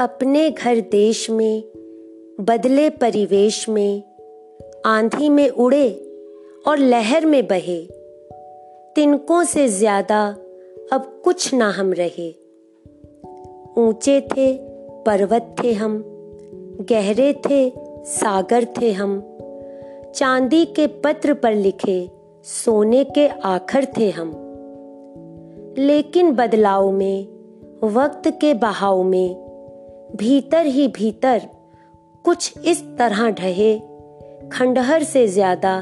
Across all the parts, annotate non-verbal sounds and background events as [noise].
अपने घर देश में, बदले परिवेश में, आंधी में उड़े और लहर में बहे। तिनकों से ज़्यादा अब कुछ ना हम रहे। ऊँचे थे, पर्वत थे हम, गहरे थे, सागर थे हम। चांदी के पत्र पर लिखे, सोने के आखर थे हम। लेकिन बदलाव में, वक्त के बहाव में भीतर ही भीतर कुछ इस तरह ढहे, खंडहर से ज़्यादा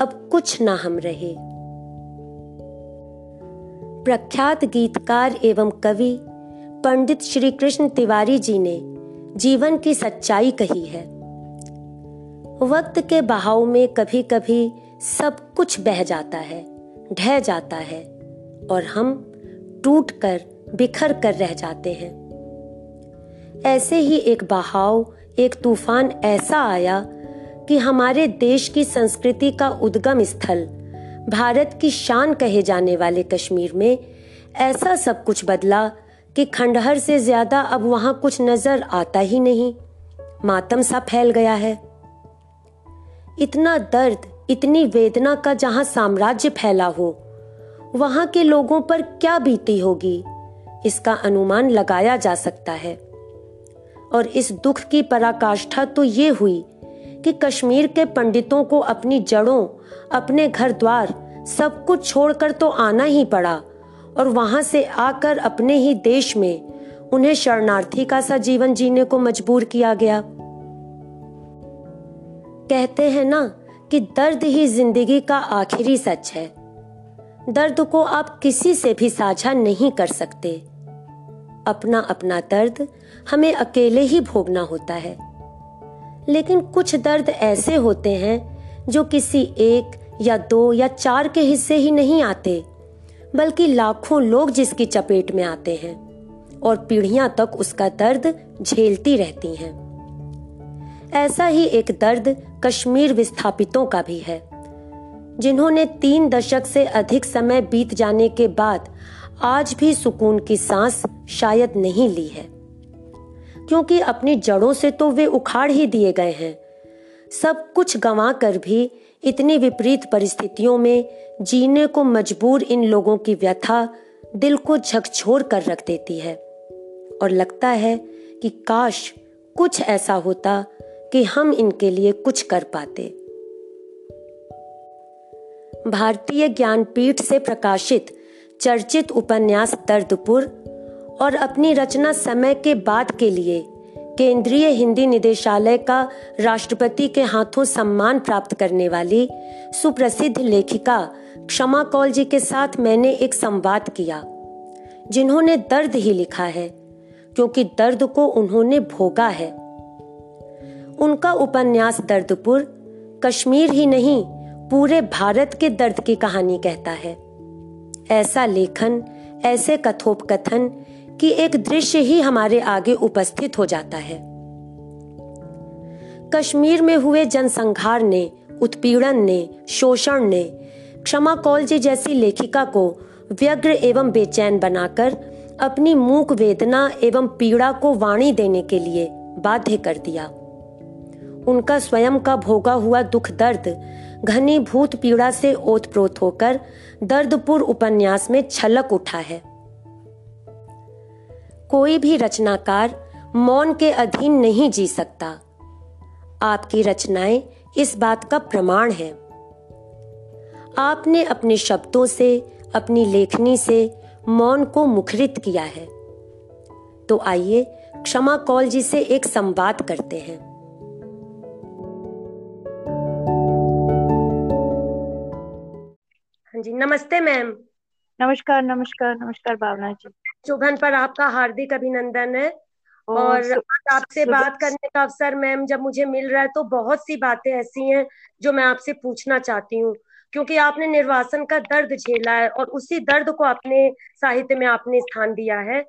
अब कुछ ना हम रहे। प्रख्यात गीतकार एवं कवि पंडित श्री कृष्ण तिवारी जी ने जीवन की सच्चाई कही है। वक्त के बहाव में कभी कभी सब कुछ बह जाता है, ढह जाता है और हम टूट कर बिखर कर रह जाते हैं। ऐसे ही एक बहाव, एक तूफ़ान ऐसा आया कि हमारे देश की संस्कृति का उद्गम स्थल, भारत की शान कहे जाने वाले कश्मीर में ऐसा सब कुछ बदला कि खंडहर से ज़्यादा अब वहाँ कुछ नज़र आता ही नहीं। मातम सा फैल गया है। इतना दर्द, इतनी वेदना का जहाँ साम्राज्य फैला हो, वहाँ के लोगों पर क्या बीती होगी, इसका अनुमान लगाया जा सकता है। और इस दुख की पराकाष्ठा तो ये हुई कि कश्मीर के पंडितों को अपनी जड़ों, अपने घर द्वार सब कुछ छोड़कर तो आना ही पड़ा और वहाँ से आकर अपने ही देश में उन्हें शरणार्थी का सा जीवन जीने को मजबूर किया गया। कहते हैं ना कि दर्द ही ज़िंदगी का आखिरी सच है। दर्द को आप किसी से भी साझा नहीं कर सकते। अपना अपना दर्द हमें अकेले ही भोगना होता है। लेकिन कुछ दर्द ऐसे होते हैं जो किसी एक या दो या चार के हिस्से ही नहीं आते, बल्कि लाखों लोग जिसकी चपेट में आते हैं और पीढ़ियाँ तक उसका दर्द झेलती रहती हैं। ऐसा ही एक दर्द कश्मीर विस्थापितों का भी है, जिन्होंने तीन दशक से अधिक समय बीत जाने के बाद आज भी सुकून की सांस शायद नहीं ली है। क्योंकि अपनी जड़ों से तो वे उखाड़ ही दिए गए हैं। सब कुछ गंवा कर भी इतनी विपरीत परिस्थितियों में जीने को मजबूर इन लोगों की व्यथा दिल को झकझोर कर रख देती है। और लगता है कि काश कुछ ऐसा होता कि हम इनके लिए कुछ कर पाते। भारतीय ज्ञानपीठ से प्रकाशित चर्चित उपन्यास दर्दपुर और अपनी रचना समय के बाद के लिए, केंद्रीय हिंदी निदेशालय का राष्ट्रपति के हाथों सम्मान प्राप्त करने वाली सुप्रसिद्ध लेखिका क्षमा कौल जी के साथ मैंने एक संवाद किया, जिन्होंने दर्द ही लिखा है, क्योंकि दर्द को उन्होंने भोगा है। उनका उपन्यास दर्दपुर, कश्मीर ही नहीं, पूरे भारत के दर्द की कहानी कहता है। ऐसा लेखन, ऐसे कथोपकथन कि एक दृश्य ही हमारे आगे उपस्थित हो जाता है। कश्मीर में हुए जनसंहार ने, उत्पीड़न ने, शोषण ने क्षमा कौल जी जैसी लेखिका को व्यग्र एवं बेचैन बनाकर अपनी मूक वेदना एवं पीड़ा को वाणी देने के लिए बाध्य कर दिया। उनका स्वयं का भोगा हुआ दुख दर्द घनी भूत पीड़ा से ओतप्रोत होकर दर्दपुर उपन्यास में छलक उठा है। कोई भी रचनाकार मौन के अधीन नहीं जी सकता। आपकी रचनाएँ इस बात का प्रमाण है। आपने अपने शब्दों से, अपनी लेखनी से मौन को मुखरित किया है। तो आइए क्षमा कौल जी से एक संवाद करते हैं। हाँ जी, नमस्ते मैम। नमस्कार नमस्कार नमस्कार भावना जी। शुभन पर आपका हार्दिक अभिनंदन है। और आपसे बात करने का अवसर मैम जब मुझे मिल रहा है तो बहुत सी बातें ऐसी हैं जो मैं आपसे पूछना चाहती हूँ। क्योंकि आपने निर्वासन का दर्द झेला है और उसी दर्द को अपने साहित्य में आपने स्थान दिया है।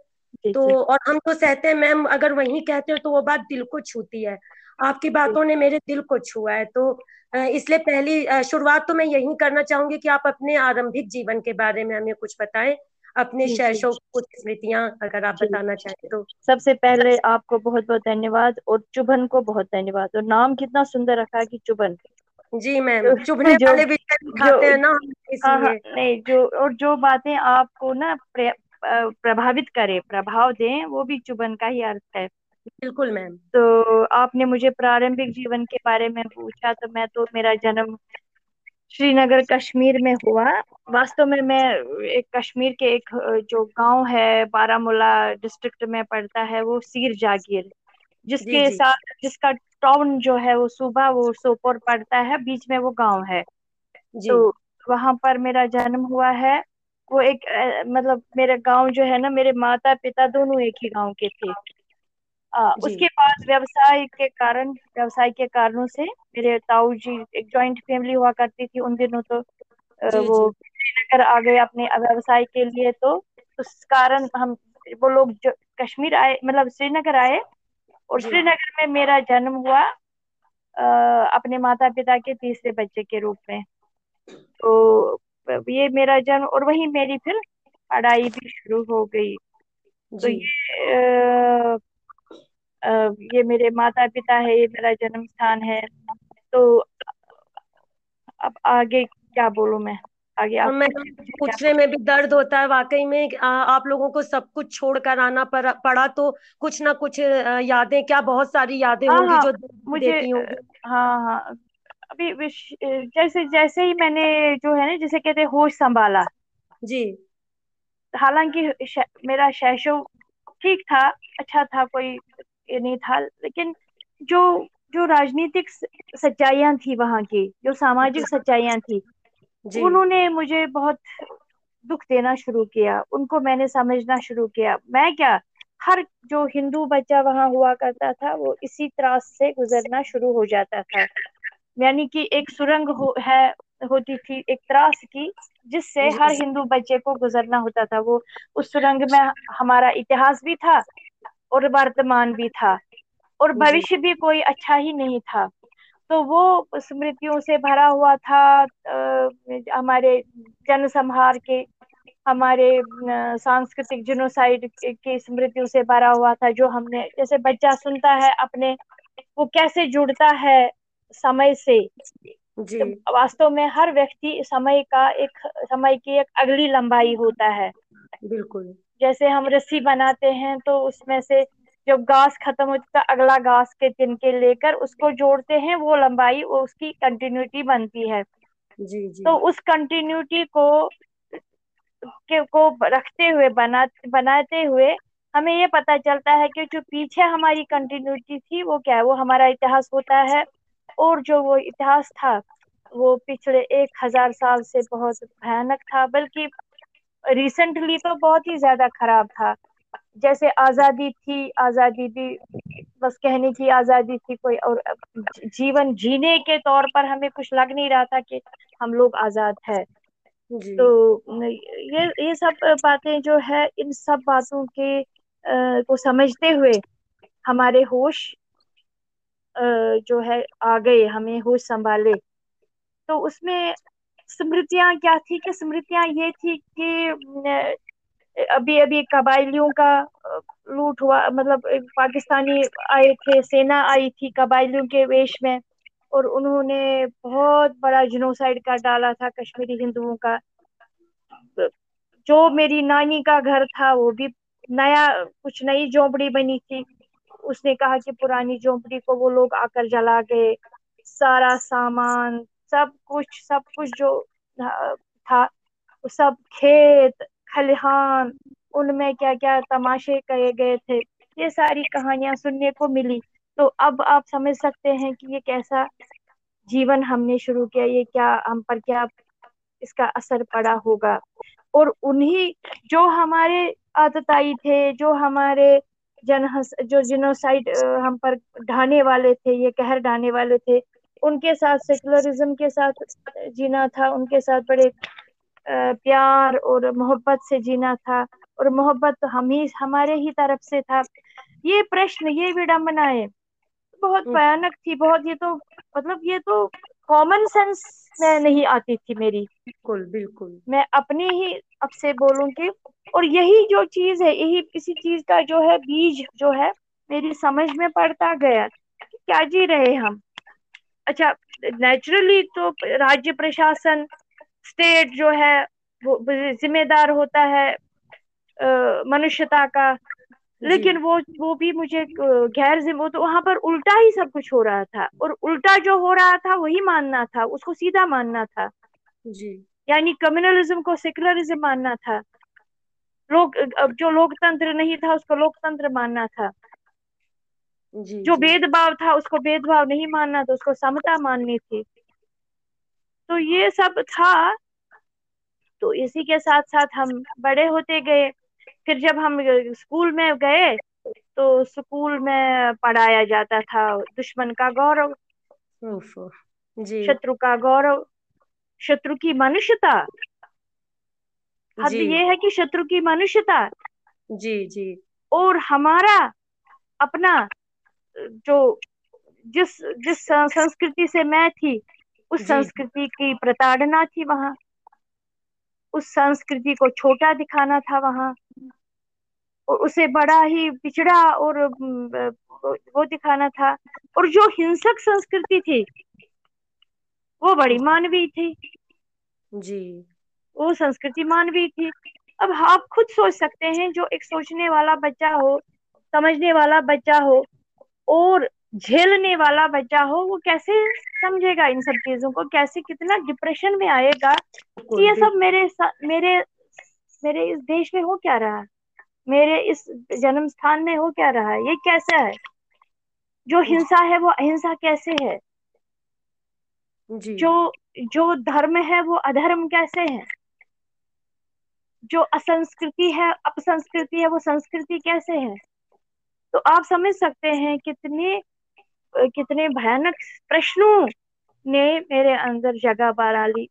तो और हम तो सहते हैं मैम अगर वही कहते हो तो वो बात दिल को छूती है। आपकी बातों ने मेरे दिल को छुआ है। तो इसलिए पहली शुरुआत तो मैं यही करना चाहूँगी कि आप अपने आरंभिक जीवन के बारे में हमें कुछ बताएँ। अपने शैशव कुछ स्मृतियाँ अगर आप बताना चाहें तो। सबसे पहले आपको बहुत बहुत धन्यवाद और चुभन को बहुत धन्यवाद। और नाम कितना सुंदर रखा है कि चुभन। जी मैम चुभने [laughs] जो, वाले भी खाते हैं ना हाँ हाँ नहीं जो और जो बातें आपको ना प्रभावित करे प्रभाव दें वो भी चुभन का ही अर्थ है। बिल्कुल मैम। तो आपने मुझे प्रारंभिक जीवन के बारे में पूछा तो मैं तो मेरा जन्म श्रीनगर कश्मीर में हुआ वास्तव में मैं एक कश्मीर के एक जो गाँव है बारामूला डिस्ट्रिक्ट में पड़ता है वो सीर जागीर जिसके जी, जी. साथ जिसका टाउन जो है वो सुबह वो सोपोर पड़ता है बीच में वो गाँव है जी. तो वहाँ पर मेरा जन्म हुआ है वो एक मतलब मेरा गाँव जो है ना मेरे माता पिता दोनों एक ही गाँव के थे आ, उसके बाद व्यवसाय के कारण व्यवसाय के कारणों से मेरे ताऊ जी एक जॉइंट फैमिली हुआ करती थी उन दिनों तो जी, वो श्रीनगर आ गए अपने व्यवसाय के लिए तो उस कारण हम वो लोग जो कश्मीर आए मतलब श्रीनगर आए और श्रीनगर में मेरा जन्म हुआ आ, अपने माता पिता के तीसरे बच्चे के रूप में। तो ये मेरा जन्म और वही मेरी फिर पढ़ाई भी शुरू हो गई। तो ये ये मेरे माता पिता है ये मेरा जन्म स्थान है। तो अब आगे क्या बोलूँ मैं? आगे आप मैं पूछने में भी दर्द होता है वाकई में आ, आप लोगों को सब कुछ छोड़कर आना पड़ा तो कुछ ना कुछ यादें क्या बहुत सारी यादें हाँ, होंगी हाँ, जो मुझे हाँ हाँ। अभी जैसे जैसे ही मैंने जो है ना जिसे कहते होश संभाला। जी। हालाँकि मेरा शैशव ठीक था अच्छा था कोई नहीं था लेकिन जो जो राजनीतिक सच्चाइयाँ थी वहाँ की जो सामाजिक सच्चाइयाँ थी उन्होंने मुझे बहुत दुख देना शुरू किया उनको मैंने समझना शुरू किया। मैं क्या हर जो हिंदू बच्चा वहाँ हुआ करता था वो इसी त्रास से गुजरना शुरू हो जाता था। यानी कि एक सुरंग हो है होती थी एक त्रास की जिससे हर हिंदू बच्चे को गुजरना होता था। वो उस सुरंग में हमारा इतिहास भी था और वर्तमान भी था और भविष्य भी कोई अच्छा ही नहीं था। तो वो स्मृतियों से भरा हुआ था आ, हमारे जनसंहार के हमारे सांस्कृतिक जिनोसाइड की स्मृतियों से भरा हुआ था जो हमने जैसे बच्चा सुनता है अपने वो कैसे जुड़ता है समय से? जी। तो वास्तव में हर व्यक्ति समय का एक समय की एक अगली लंबाई होता है। बिल्कुल। जैसे हम रस्सी बनाते हैं तो उसमें से जब घास खत्म हो जाता है अगला घास के तिनके लेकर उसको जोड़ते हैं वो लंबाई वो उसकी कंटिन्यूटी बनती है। जी जी। तो उस कंटिन्यूटी को के को रखते हुए बना बनाते हुए हमें ये पता चलता है कि जो पीछे हमारी कंटिन्यूटी थी वो क्या है? वो हमारा इतिहास होता है और जो वो इतिहास था वो पिछले एक हज़ार साल से बहुत भयानक था बल्कि रिसेंटली तो बहुत ही ज़्यादा खराब था। जैसे आज़ादी थी आज़ादी भी बस कहने की आज़ादी थी कोई और जीवन जीने के तौर पर हमें कुछ लग नहीं रहा था कि हम लोग आज़ाद है। तो ये ये सब बातें जो है इन सब बातों के आ, को समझते हुए हमारे होश आ, जो है आ गए हमें होश संभाले। तो उसमें स्मृतियाँ क्या थी कि स्मृतियाँ ये थी कि अभी अभी कबाइलियों का लूट हुआ मतलब पाकिस्तानी आए थे, सेना आई थी कबाइलियों के वेश में और उन्होंने बहुत बड़ा जिनोसाइड कर डाला था कश्मीरी हिंदुओं का। जो मेरी नानी का घर था, वो भी नया, कुछ नई झोंपड़ी बनी थी। उसने कहा कि पुरानी झोंपड़ी को वो लोग आकर जला गए। सारा सामान सब कुछ सब कुछ जो था सब खेत, खलिहान, उनमें क्या क्या तमाशे कहे गए थे, ये सारी कहानियाँ सुनने को मिली। तो अब आप समझ सकते हैं कि ये कैसा जीवन हमने शुरू किया, ये क्या, हम पर क्या इसका असर पड़ा होगा। और उन्हीं, जो हमारे आतताई थे, जो हमारे जन जो जिनोसाइड हम पर ढाने वाले थे, ये कहर ढाने वाले थे उनके साथ सेकुलरिज्म के साथ जीना था उनके साथ बड़े प्यार और मोहब्बत से जीना था और मोहब्बत तो हम ही हमारे ही तरफ़ से था। ये प्रश्न ये विडम्बनाएँ बहुत हम्म। भयानक थी बहुत ये तो मतलब ये तो कॉमन सेंस में नहीं आती थी मेरी। बिल्कुल बिल्कुल। मैं अपनी ही अब से बोलूँ कि और यही जो चीज़ है यही इसी चीज़ का जो है बीज जो है मेरी समझ में पड़ता गया क्या जी रहे हम। अच्छा नेचुरली तो राज्य प्रशासन स्टेट जो है वो जिम्मेदार होता है मनुष्यता का। लेकिन वो वो भी मुझे गैर जिम्मे तो वहाँ पर उल्टा ही सब कुछ हो रहा था। और उल्टा जो हो रहा था वही मानना था उसको सीधा मानना था। जी। यानी कम्युनलिज्म को सेकुलरिज्म मानना था। लोग जो लोकतंत्र नहीं था उसको लोकतंत्र मानना था। जी जो भेदभाव था उसको भेदभाव नहीं मानना था उसको समता माननी थी। तो ये सब था। तो इसी के साथ साथ हम बड़े होते गए। फिर जब हम स्कूल में गए तो स्कूल में पढ़ाया जाता था दुश्मन का गौरव। जी। शत्रु का गौरव। शत्रु की मनुष्यता। हद ये है कि शत्रु की मनुष्यता जी जी। और हमारा अपना जो जिस जिस संस्कृति से मैं थी उस संस्कृति की प्रताड़ना थी वहाँ। उस संस्कृति को छोटा दिखाना था वहाँ। और उसे बड़ा ही पिछड़ा और वो दिखाना था। और जो हिंसक संस्कृति थी वो बड़ी मानवीय थी। जी। वो संस्कृति मानवीय थी। अब आप खुद सोच सकते हैं जो एक सोचने वाला बच्चा हो समझने वाला बच्चा हो और झेलने वाला बच्चा हो वो कैसे समझेगा इन सब चीज़ों को? कैसे कितना डिप्रेशन में आएगा कि ये सब मेरे मेरे मेरे इस देश में हो क्या रहा? है मेरे इस जन्म स्थान में हो क्या रहा? है ये कैसा है? जो। हिंसा है वो अहिंसा कैसे है? जी। जो जो धर्म है वो अधर्म कैसे है? जो असंस्कृति है अपसंस्कृति है वो संस्कृति कैसे है? तो आप समझ सकते हैं कितने कितने भयानक प्रश्नों ने मेरे अंदर जगह बारा ली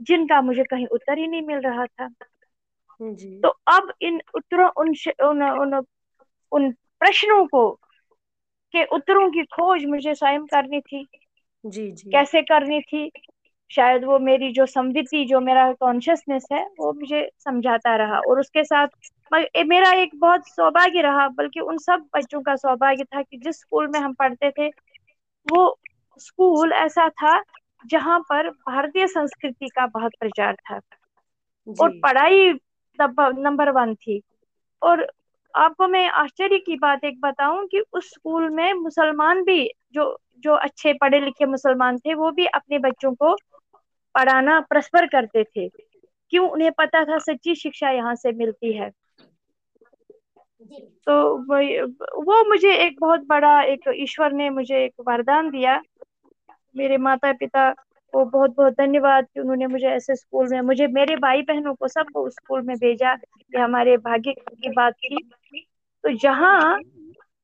जिनका मुझे कहीं उत्तर ही नहीं मिल रहा था। जी। तो अब इन उत्तरों उन उन उन, उन प्रश्नों को के उत्तरों की खोज मुझे स्वयं करनी थी। जी जी। कैसे करनी थी? शायद वो मेरी जो समृद्धि जो मेरा कॉन्शियसनेस है वो मुझे समझाता रहा और उसके साथ मेरा एक बहुत सौभाग्य रहा बल्कि उन सब बच्चों का सौभाग्य था कि जिस स्कूल में हम पढ़ते थे वो स्कूल ऐसा था जहाँ पर भारतीय संस्कृति का बहुत प्रचार था और पढ़ाई नंबर वन थी। और आपको मैं आश्चर्य की बात एक बताऊँ कि उस स्कूल में मुसलमान भी जो जो अच्छे पढ़े लिखे मुसलमान थे वो भी अपने बच्चों को पढ़ाना प्रस्पर करते थे। क्यों उन्हें पता था सच्ची शिक्षा यहाँ से मिलती है? तो वो मुझे एक बहुत बड़ा, एक ईश्वर ने मुझे एक वरदान दिया। मेरे माता पिता को बहुत बहुत धन्यवाद कि उन्होंने मुझे ऐसे स्कूल में, मुझे मेरे भाई बहनों को सबको स्कूल में भेजा ये हमारे भाग्य की बात थी। तो जहाँ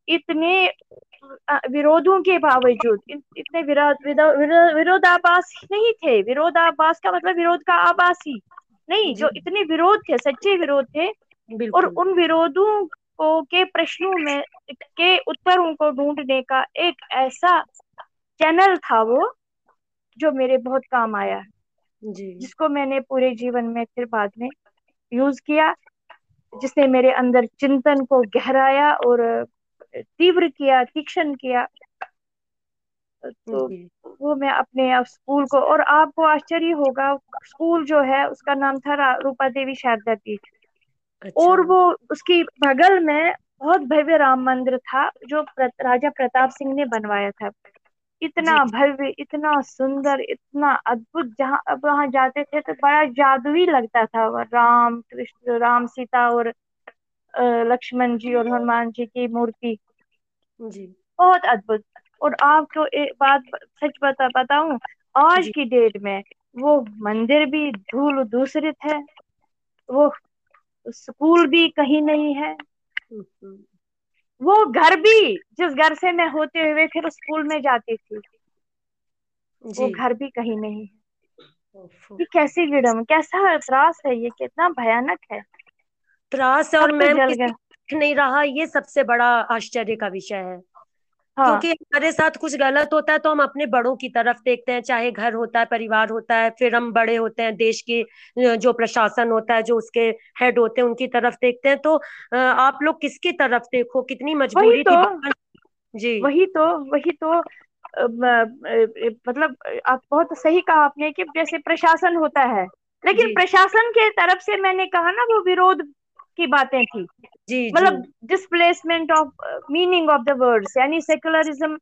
इतने विरोधों के बावजूद इतने विरोध विरोधाभास नहीं थे। विरोधाभास का मतलब विरोध का आभास ही नहीं जो इतने विरोध थे सच्चे विरोध थे। और उन विरोधों को के प्रश्नों में के उत्तरों को ढूँढने का एक ऐसा चैनल था वो जो मेरे बहुत काम आया जी। जिसको मैंने पूरे जीवन में फिर बाद में यूज़ किया जिसने मेरे अंदर चिंतन को गहराया और तीव्र किया तीक्ष्ण किया तो वो मैं अपने स्कूल को और आपको आश्चर्य होगा स्कूल जो है उसका नाम था रूपा देवी शारदा पीठ। अच्छा। और वो उसकी बगल में बहुत भव्य राम मंदिर था जो प्र, राजा प्रताप सिंह ने बनवाया था। इतना भव्य इतना सुंदर इतना अद्भुत जहाँ अब वहाँ जाते थे तो बड़ा जादुई लगता था राम कृष्ण राम सीता और लक्ष्मण जी और हनुमान जी की मूर्ति। जी। बहुत अद्भुत। और आपको एक बात सच बता बताऊँ आज की डेट में वो मंदिर भी धूल दूसरित है वो स्कूल भी कहीं नहीं है। हम्म। वो घर भी जिस घर से मैं होते हुए फिर स्कूल में जाती थी वो घर भी कहीं नहीं है। ये कैसी विडम कैसा त्रास है ये कितना भयानक है। त्रास और मैम नहीं रहा ये सबसे बड़ा आश्चर्य का विषय है। हाँ। क्योंकि हमारे साथ कुछ गलत होता है तो हम अपने बड़ों की तरफ़ देखते हैं चाहे घर होता है परिवार होता है फिर हम बड़े होते हैं देश की जो प्रशासन होता है जो उसके हेड होते हैं उनकी तरफ़ देखते हैं। तो आप लोग किसकी तरफ़ देखो? कितनी मजबूरी तो, थी जी। वही तो वही तो मतलब आप बहुत सही कहा आपने कि जैसे प्रशासन होता है। लेकिन प्रशासन के तरफ़ से मैंने कहा ना वो विरोध की बातें थी। मतलब displacement of meaning of the words यानी सेकुलरिज्म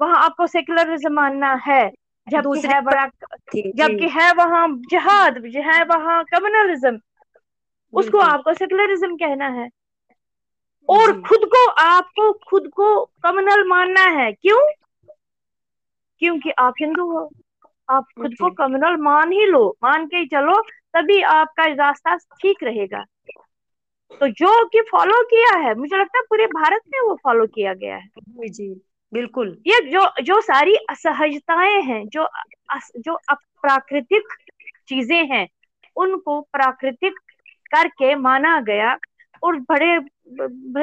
वहाँ आपको सेकुलरिज्म मानना है जबकि है बड़ा जबकि है वहाँ जिहाद है वहाँ कम्युनलिज्म उसको आपको सेकुलरिज्म कहना है। और खुद को आपको खुद को कम्युनल मानना है। क्यों? क्योंकि आप हिंदू हो। आप खुद को कम्युनल मान ही लो। मान के ही चलो तभी आपका रास्ता ठीक रहेगा। तो जो कि फॉलो किया है मुझे लगता है पूरे भारत में वो फॉलो किया गया है। जी बिल्कुल। ये जो जो सारी असहजताएँ हैं जो अस, जो अप्राकृतिक चीज़ें हैं उनको प्राकृतिक करके माना गया और बड़े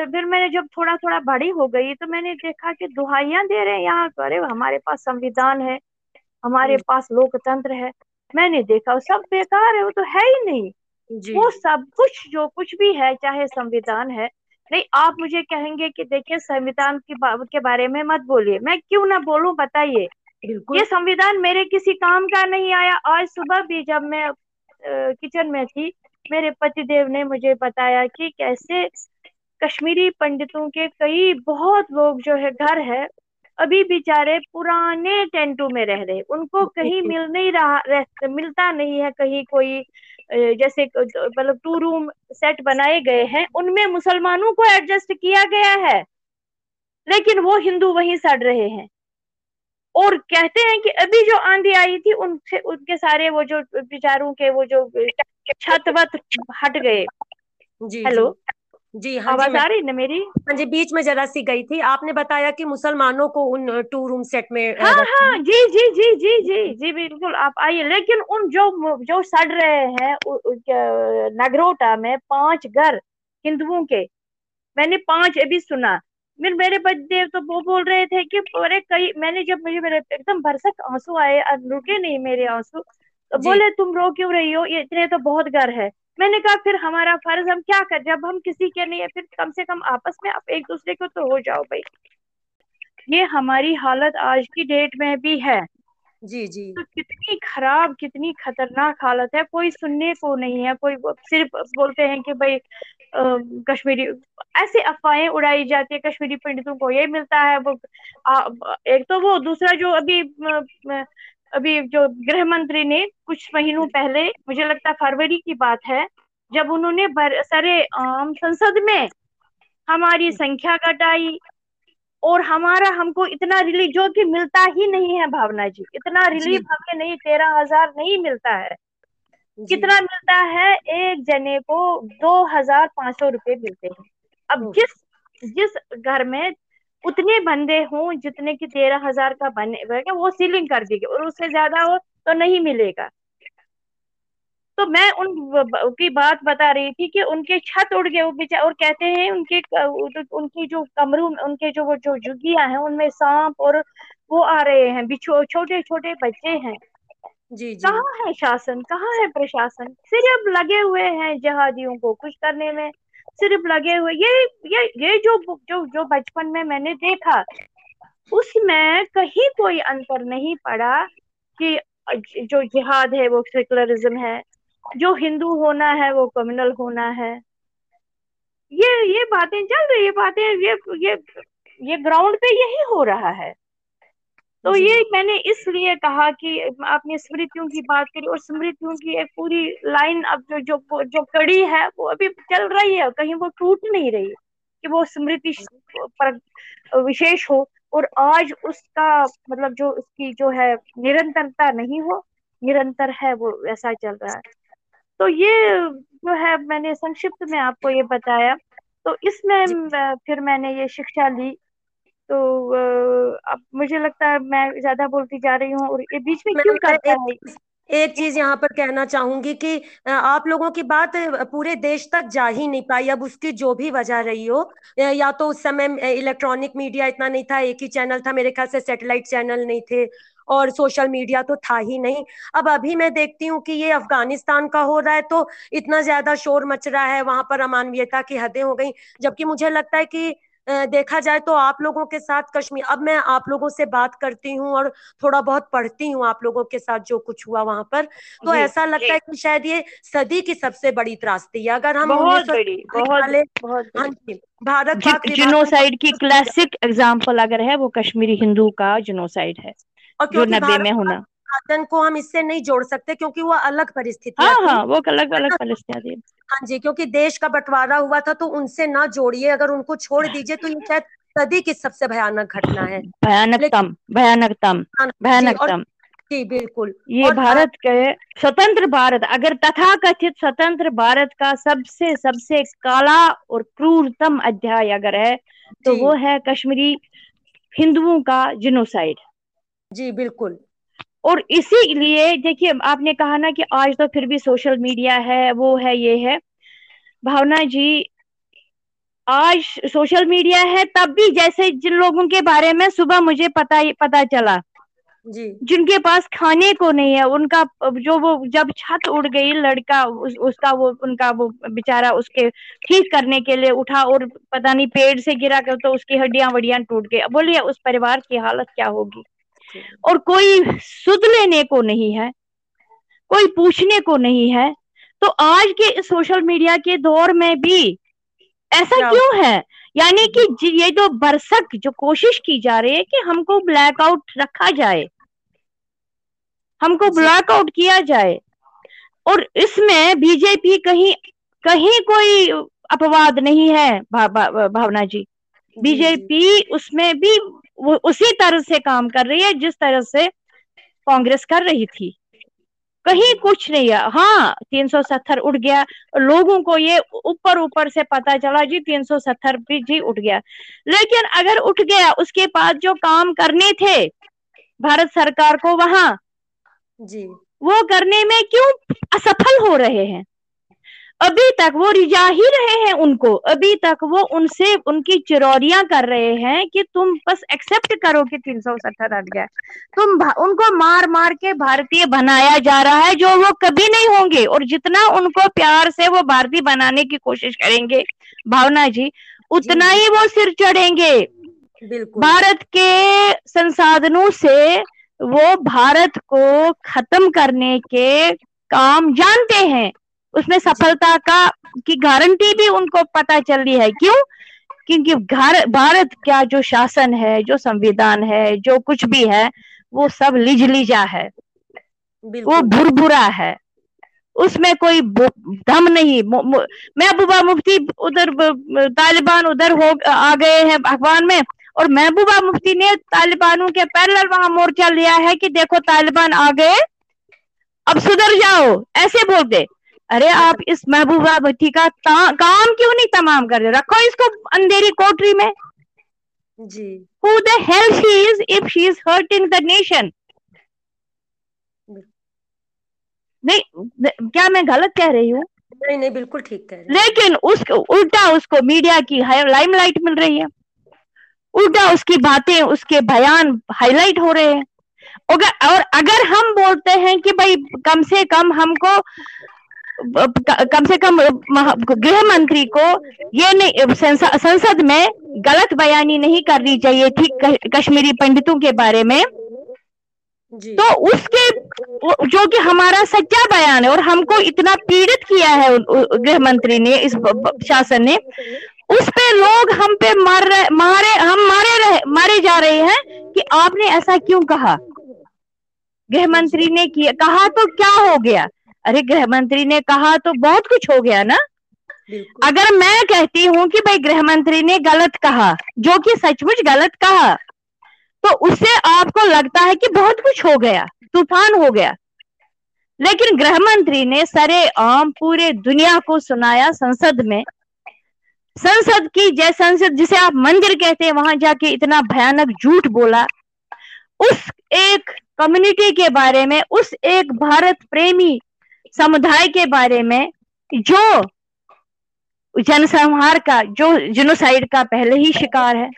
फिर मैंने जब थोड़ा थोड़ा बड़ी हो गई तो मैंने देखा कि दुहाइयाँ दे रहे हैं यहाँ अरे हमारे पास संविधान है हमारे। पास लोकतंत्र है मैंने देखा सब बेकार है वो तो है ही नहीं। जी। वो सब कुछ जो कुछ भी है चाहे संविधान है नहीं आप मुझे कहेंगे कि देखिए संविधान की बा, के बारे में मत बोलिए। मैं क्यों ना बोलूँ बताइए। ये संविधान मेरे किसी काम का नहीं आया। आज सुबह भी जब मैं किचन में थी मेरे पतिदेव ने मुझे बताया कि कैसे कश्मीरी पंडितों के कई बहुत लोग जो है घर है अभी बेचारे पुराने टेंटों में रह रहे उनको कहीं मिल नहीं रहा रह, मिलता नहीं है कहीं कोई जैसे मतलब टू रूम सेट बनाए गए हैं उनमें मुसलमानों को एडजस्ट किया गया है लेकिन वो हिंदू वहीं सड़ रहे हैं। और कहते हैं कि अभी जो आंधी आई थी उनसे उनके सारे वो जो बेचारों के वो जो छत वत हट गए। जी हेलो जी हाँ आवाज़ आ रही ना मेरी? हाँ जी बीच में जरा सी गई थी। आपने बताया कि मुसलमानों को उन टू रूम सेट में हाँ हाँ जी जी जी जी जी जी बिल्कुल आप आइए। लेकिन उन जो जो सड़ रहे हैं नगरोटा में पाँच घर हिंदुओं के मैंने पाँच अभी सुना। फिर मेरे बच्चे तो वो बोल रहे थे कि अरे कई मैंने जब मुझे मेरे एकदम भरसक आँसू आए रुके नहीं मेरे आँसू तो बोले तुम रो क्यों रही हो? ये इतने तो बहुत घर है। मैंने कहा फिर हमारा फ़र्ज़ हम क्या कर जब हम किसी के नहीं है फिर कम से कम आपस में आप एक दूसरे को तो हो जाओ भाई। ये हमारी हालत आज की डेट में भी है। जी जी। तो कितनी खराब कितनी खतरनाक हालत है। कोई सुनने को नहीं है कोई सिर्फ़ बोलते हैं कि भाई कश्मीरी ऐसे अफवाहें उड़ाई जाती है कश्मीरी पंडितों को। ये मिलता है वो आ, एक तो वो दूसरा जो अभी अभी जो गृह मंत्री ने कुछ महीनों पहले मुझे लगता फरवरी की बात है जब उन्होंने सरे संसद में हमारी संख्या घटाई और हमारा हमको इतना रिलीफ जो कि मिलता ही नहीं है भावना जी इतना रिलीफ हमें नहीं तेरह हज़ार नहीं मिलता है। कितना मिलता है? एक जने को दो हज़ार पाँच सौ रुपये मिलते हैं। अब जिस जिस घर में उतने बंदे हों जितने की तेरह हज़ार का बने वो सीलिंग कर दी और उससे ज़्यादा हो तो नहीं मिलेगा। तो मैं उन की बात बता रही थी कि उनके छत उड़ गए और कहते हैं उनके उनकी जो कमरों में उनके जो वो जो जुगिया हैं उनमें सांप और वो आ रहे हैं बिछो छोटे छोटे बच्चे हैं। जी जी। कहाँ है शासन? कहाँ है प्रशासन? सिर्फ़ लगे हुए हैं जहादियों को कुछ करने में। सिर्फ़ लगे हुए। ये ये ये जो जो जो बचपन में मैंने देखा, उसमें कहीं कोई अंतर नहीं पड़ा कि जो जिहाद है वो सेकुलरिज्म है, जो हिंदू होना है वो कम्युनल होना है। ये ये बातें चल रही ये बातें, ये ये ये ग्राउंड पे यही हो रहा है। तो ये मैंने इसलिए कहा कि आपने स्मृतियों की बात करी और स्मृतियों की एक पूरी लाइन अब जो जो जो कड़ी है वो अभी चल रही है कहीं वो टूट नहीं रही कि वो स्मृति पर विशेष हो और आज उसका मतलब जो उसकी जो है निरंतरता नहीं हो निरंतर है वो ऐसा चल रहा है। तो ये जो है मैंने संक्षिप्त में आपको ये बताया। तो इसमें फिर मैंने ये शिक्षा ली तो अब मुझे लगता है मैं ज़्यादा बोलती जा रही हूँ और ये बीच में क्यों करता है? एक चीज़ यहाँ पर कहना चाहूँगी कि आप लोगों की बात पूरे देश तक जा ही नहीं पाई। अब उसकी जो भी वजह रही हो या तो उस समय इलेक्ट्रॉनिक मीडिया इतना नहीं था एक ही चैनल था मेरे ख्याल से सेटेलाइट चैनल नहीं थे और सोशल मीडिया तो था ही नहीं। अब अभी मैं देखती हूँ कि ये अफ़गानिस्तान का हो रहा है तो इतना ज़्यादा शोर मच रहा है वहाँ पर अमानवीयता की हदें हो गई। जबकि मुझे लगता है कि देखा जाए तो आप लोगों के साथ कश्मीर अब मैं आप लोगों से बात करती हूँ और थोड़ा बहुत पढ़ती हूँ आप लोगों के साथ जो कुछ हुआ वहाँ पर। तो ऐसा लगता है कि शायद ये सदी की सबसे बड़ी त्रासदी है। अगर हम बहुत बड़ी बहुत, बहुत हाँ जी भारत जिनोसाइड की क्लासिक एग्ज़ाम्पल अगर है वो कश्मीरी हिंदू का जिनोसाइड है जो नब्बे में होना आतंक को हम इससे नहीं जोड़ सकते क्योंकि वो अलग परिस्थिति हाँ। हाँ वो अलग अलग परिस्थिति हाँ। जी क्योंकि देश का बंटवारा हुआ था तो उनसे ना जोड़िए अगर उनको छोड़ दीजिए तो ये शायद सदी की सबसे भयानक घटना है। भयानकतम भयानकतम हाँ, भयानकतम जी बिल्कुल। ये भारत के स्वतंत्र भारत अगर तथा कथित स्वतंत्र भारत का सबसे सबसे काला और क्रूरतम अध्याय अगर है तो वो है कश्मीरी हिंदुओं का जिनोसाइड जी बिल्कुल। और इसीलिए देखिए आपने कहा ना कि आज तो फिर भी सोशल मीडिया है वो है ये है। भावना जी आज सोशल मीडिया है तब भी जैसे जिन लोगों के बारे में सुबह मुझे पता पता चला। जी। जिनके पास खाने को नहीं है उनका जो वो जब छत उड़ गई लड़का उस, उसका वो उनका वो बेचारा उसके ठीक करने के लिए उठा और पता नहीं पेड़ से गिरा कर तो उसकी हड्डियाँ वड्डियाँ टूट गई। बोलिए उस परिवार की हालत क्या होगी? और कोई सुध लेने को नहीं है कोई पूछने को नहीं है तो आज के सोशल मीडिया के दौर में भी ऐसा क्यों है? यानी कि ये जो बरसक जो कोशिश की जा रही है कि हमको ब्लैकआउट रखा जाए हमको ब्लैकआउट किया जाए और इसमें बीजेपी कहीं कहीं कोई अपवाद नहीं है भा, भा, भावना जी। बीजेपी उसमें भी वो उसी तरह से काम कर रही है जिस तरह से कांग्रेस कर रही थी। कहीं कुछ नहीं है। हाँ 370 उठ गया। लोगों को ये ऊपर ऊपर से पता चला जी 370 भी जी उठ गया। लेकिन अगर उठ गया उसके बाद जो काम करने थे भारत सरकार को वहाँ जी। वो करने में क्यों असफल हो रहे हैं? अभी तक वो रिजा ही रहे हैं उनको। अभी तक वो उनसे उनकी चिरौरियाँ कर रहे हैं कि तुम बस एक्सेप्ट करो कि तीन सौ सत्तर हट गया। तुम उनको मार मार के भारतीय बनाया जा रहा है जो वो कभी नहीं होंगे और जितना उनको प्यार से वो भारतीय बनाने की कोशिश करेंगे भावना जी उतना ही वो सिर चढ़ेंगे। भारत के संसाधनों से वो भारत को खत्म करने के काम जानते हैं। उसमें सफलता का की गारंटी भी उनको पता चल रही है। क्यों? क्योंकि भारत का जो शासन है जो संविधान है जो कुछ भी है वो सब लिज लिजा है। वो भुरभुरा है। उसमें कोई दम नहीं। महबूबा मुफ्ती उधर तालिबान उधर हो आ गए हैं भगवान में और महबूबा मुफ्ती ने तालिबानों के पैरल वहाँ मोर्चा लिया है कि देखो तालिबान आ गए अब सुधर जाओ। ऐसे बोल बोलते। अरे आप इस महबूबा भट्टी का काम क्यों नहीं तमाम कर रहे रखो इसको अंधेरी कोठरी में। जी। Who the hell she is if she is hurting the nation नहीं क्या मैं गलत कह रही हूँ? नहीं नहीं बिल्कुल ठीक कह रही लेकिन उसको उल्टा उसको मीडिया की लाइमलाइट मिल रही है। उल्टा उसकी बातें उसके बयान हाईलाइट हो रहे हैं। और अगर हम बोलते हैं कि भाई कम से कम हमको कम से कम गृह मंत्री को ये नहीं संसद में गलत बयानी नहीं करनी चाहिए थी कश्मीरी पंडितों के बारे में। तो उसके जो कि हमारा सच्चा बयान है और हमको इतना पीड़ित किया है गृह मंत्री ने इस शासन ने उस पे लोग हम पे मार रहे मारे हम मारे रहे मारे जा रहे हैं कि आपने ऐसा क्यों कहा? गृह मंत्री ने किया कहा तो क्या हो गया? अरे गृह मंत्री ने कहा तो बहुत कुछ हो गया ना? अगर मैं कहती हूँ कि भाई गृह मंत्री ने गलत कहा जो कि सचमुच गलत कहा तो उससे आपको लगता है कि बहुत कुछ हो गया तूफ़ान हो गया। लेकिन गृह मंत्री ने सरे आम पूरे दुनिया को सुनाया संसद में। संसद की जय संसद जिसे आप मंदिर कहते हैं वहाँ जाके इतना भयानक झूठ बोला। उस एक कम्युनिटी के बारे में उस एक भारत प्रेमी समुदाय के बारे में जो जनसंहार का जो जिनोसाइड का पहले ही शिकार है।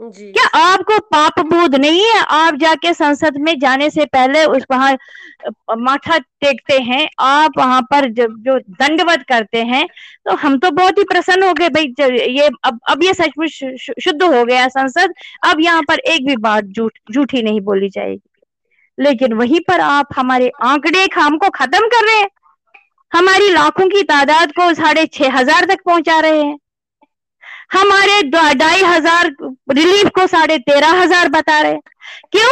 जी। क्या आपको पाप बोध नहीं है? आप जाके संसद में जाने से पहले उस वहाँ माथा टेकते हैं आप वहाँ पर जो, जो दंडवत करते हैं तो हम तो बहुत ही प्रसन्न हो गए भाई ये अब अब ये सचमुच शुद्ध हो गया संसद अब यहाँ पर एक भी बात झूठ झूठी नहीं बोली जाएगी। लेकिन वहीं पर आप हमारे आंकड़े खाम को खत्म कर रहे हैं। हमारी लाखों की तादाद को साढ़े छह हज़ार तक पहुँचा रहे हैं। हमारे ढाई हज़ार रिलीफ को साढ़े तेरह हज़ार बता रहे क्यों?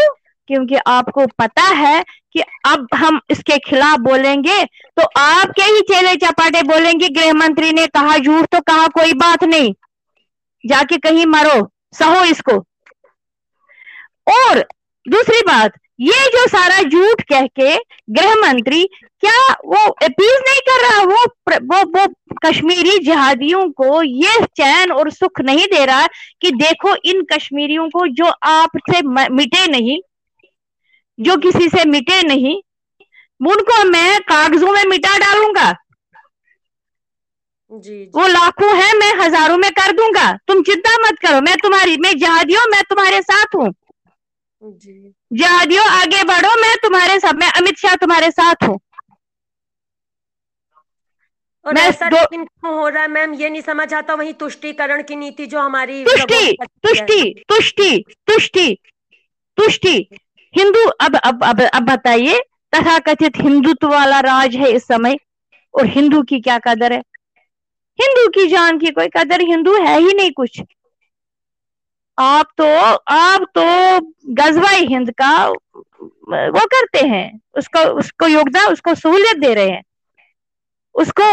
क्योंकि आपको पता है कि अब हम इसके खिलाफ बोलेंगे तो आपके ही चेले चपाटे बोलेंगे, गृह मंत्री ने कहा झूठ तो कहा कोई बात नहीं। जाके कहीं मरो, सहो इसको। और दूसरी बात ये जो सारा झूठ कह के गृह मंत्री क्या वो अपील नहीं कर रहा? वो वो वो कश्मीरी जहादियों को ये चैन और सुख नहीं दे रहा कि देखो इन कश्मीरियों को जो आपसे मिटे नहीं जो किसी से मिटे नहीं उनको मैं कागजों में मिटा डालूँगा। जी, जी। वो लाखों है मैं हज़ारों में कर दूँगा। तुम चिंता मत करो मैं तुम्हारी मैं जहादियों मैं तुम्हारे साथ हूँ। जहादियों आगे बढ़ो मैं तुम्हारे साथ मैं अमित शाह तुम्हारे साथ हूँ। और मैं ऐसा दो... क्यों हो रहा है मैम? ये नहीं समझ आता वही तुष्टिकरण की नीति जो हमारी तुष्टि तुष्टि तुष्टि तुष्टि तुष्टि। हिंदू अब अब अब अब बताइए तथा कथित हिंदुत्व वाला राज है इस समय और हिंदू की क्या कदर है? हिंदू की जान की कोई कदर? हिंदू है ही नहीं कुछ। आप तो आप तो गजवाई हिंद का, वो करते हैं। उसको उसको योगदान, उसको सहूलियत दे रहे हैं। उसको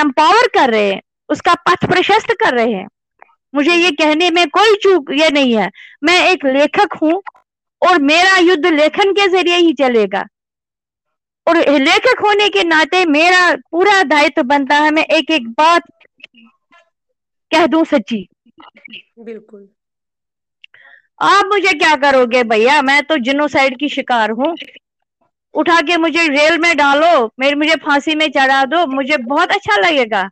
एम्पावर कर रहे हैं। उसका पथ प्रशस्त कर रहे हैं। मुझे ये कहने में कोई चूक ये नहीं है। मैं एक लेखक हूँ और मेरा युद्ध लेखन के ज़रिए ही चलेगा। और लेखक होने के नाते मेरा पूरा दायित्व बनता है। मैं एक एक बात कह दू सच्ची। बिल्कुल। आप मुझे क्या करोगे भैया? मैं तो जिनोसाइड की शिकार हूँ। उठा के मुझे रेल में डालो मेरे मुझे फांसी में चढ़ा दो। मुझे बहुत अच्छा लगेगा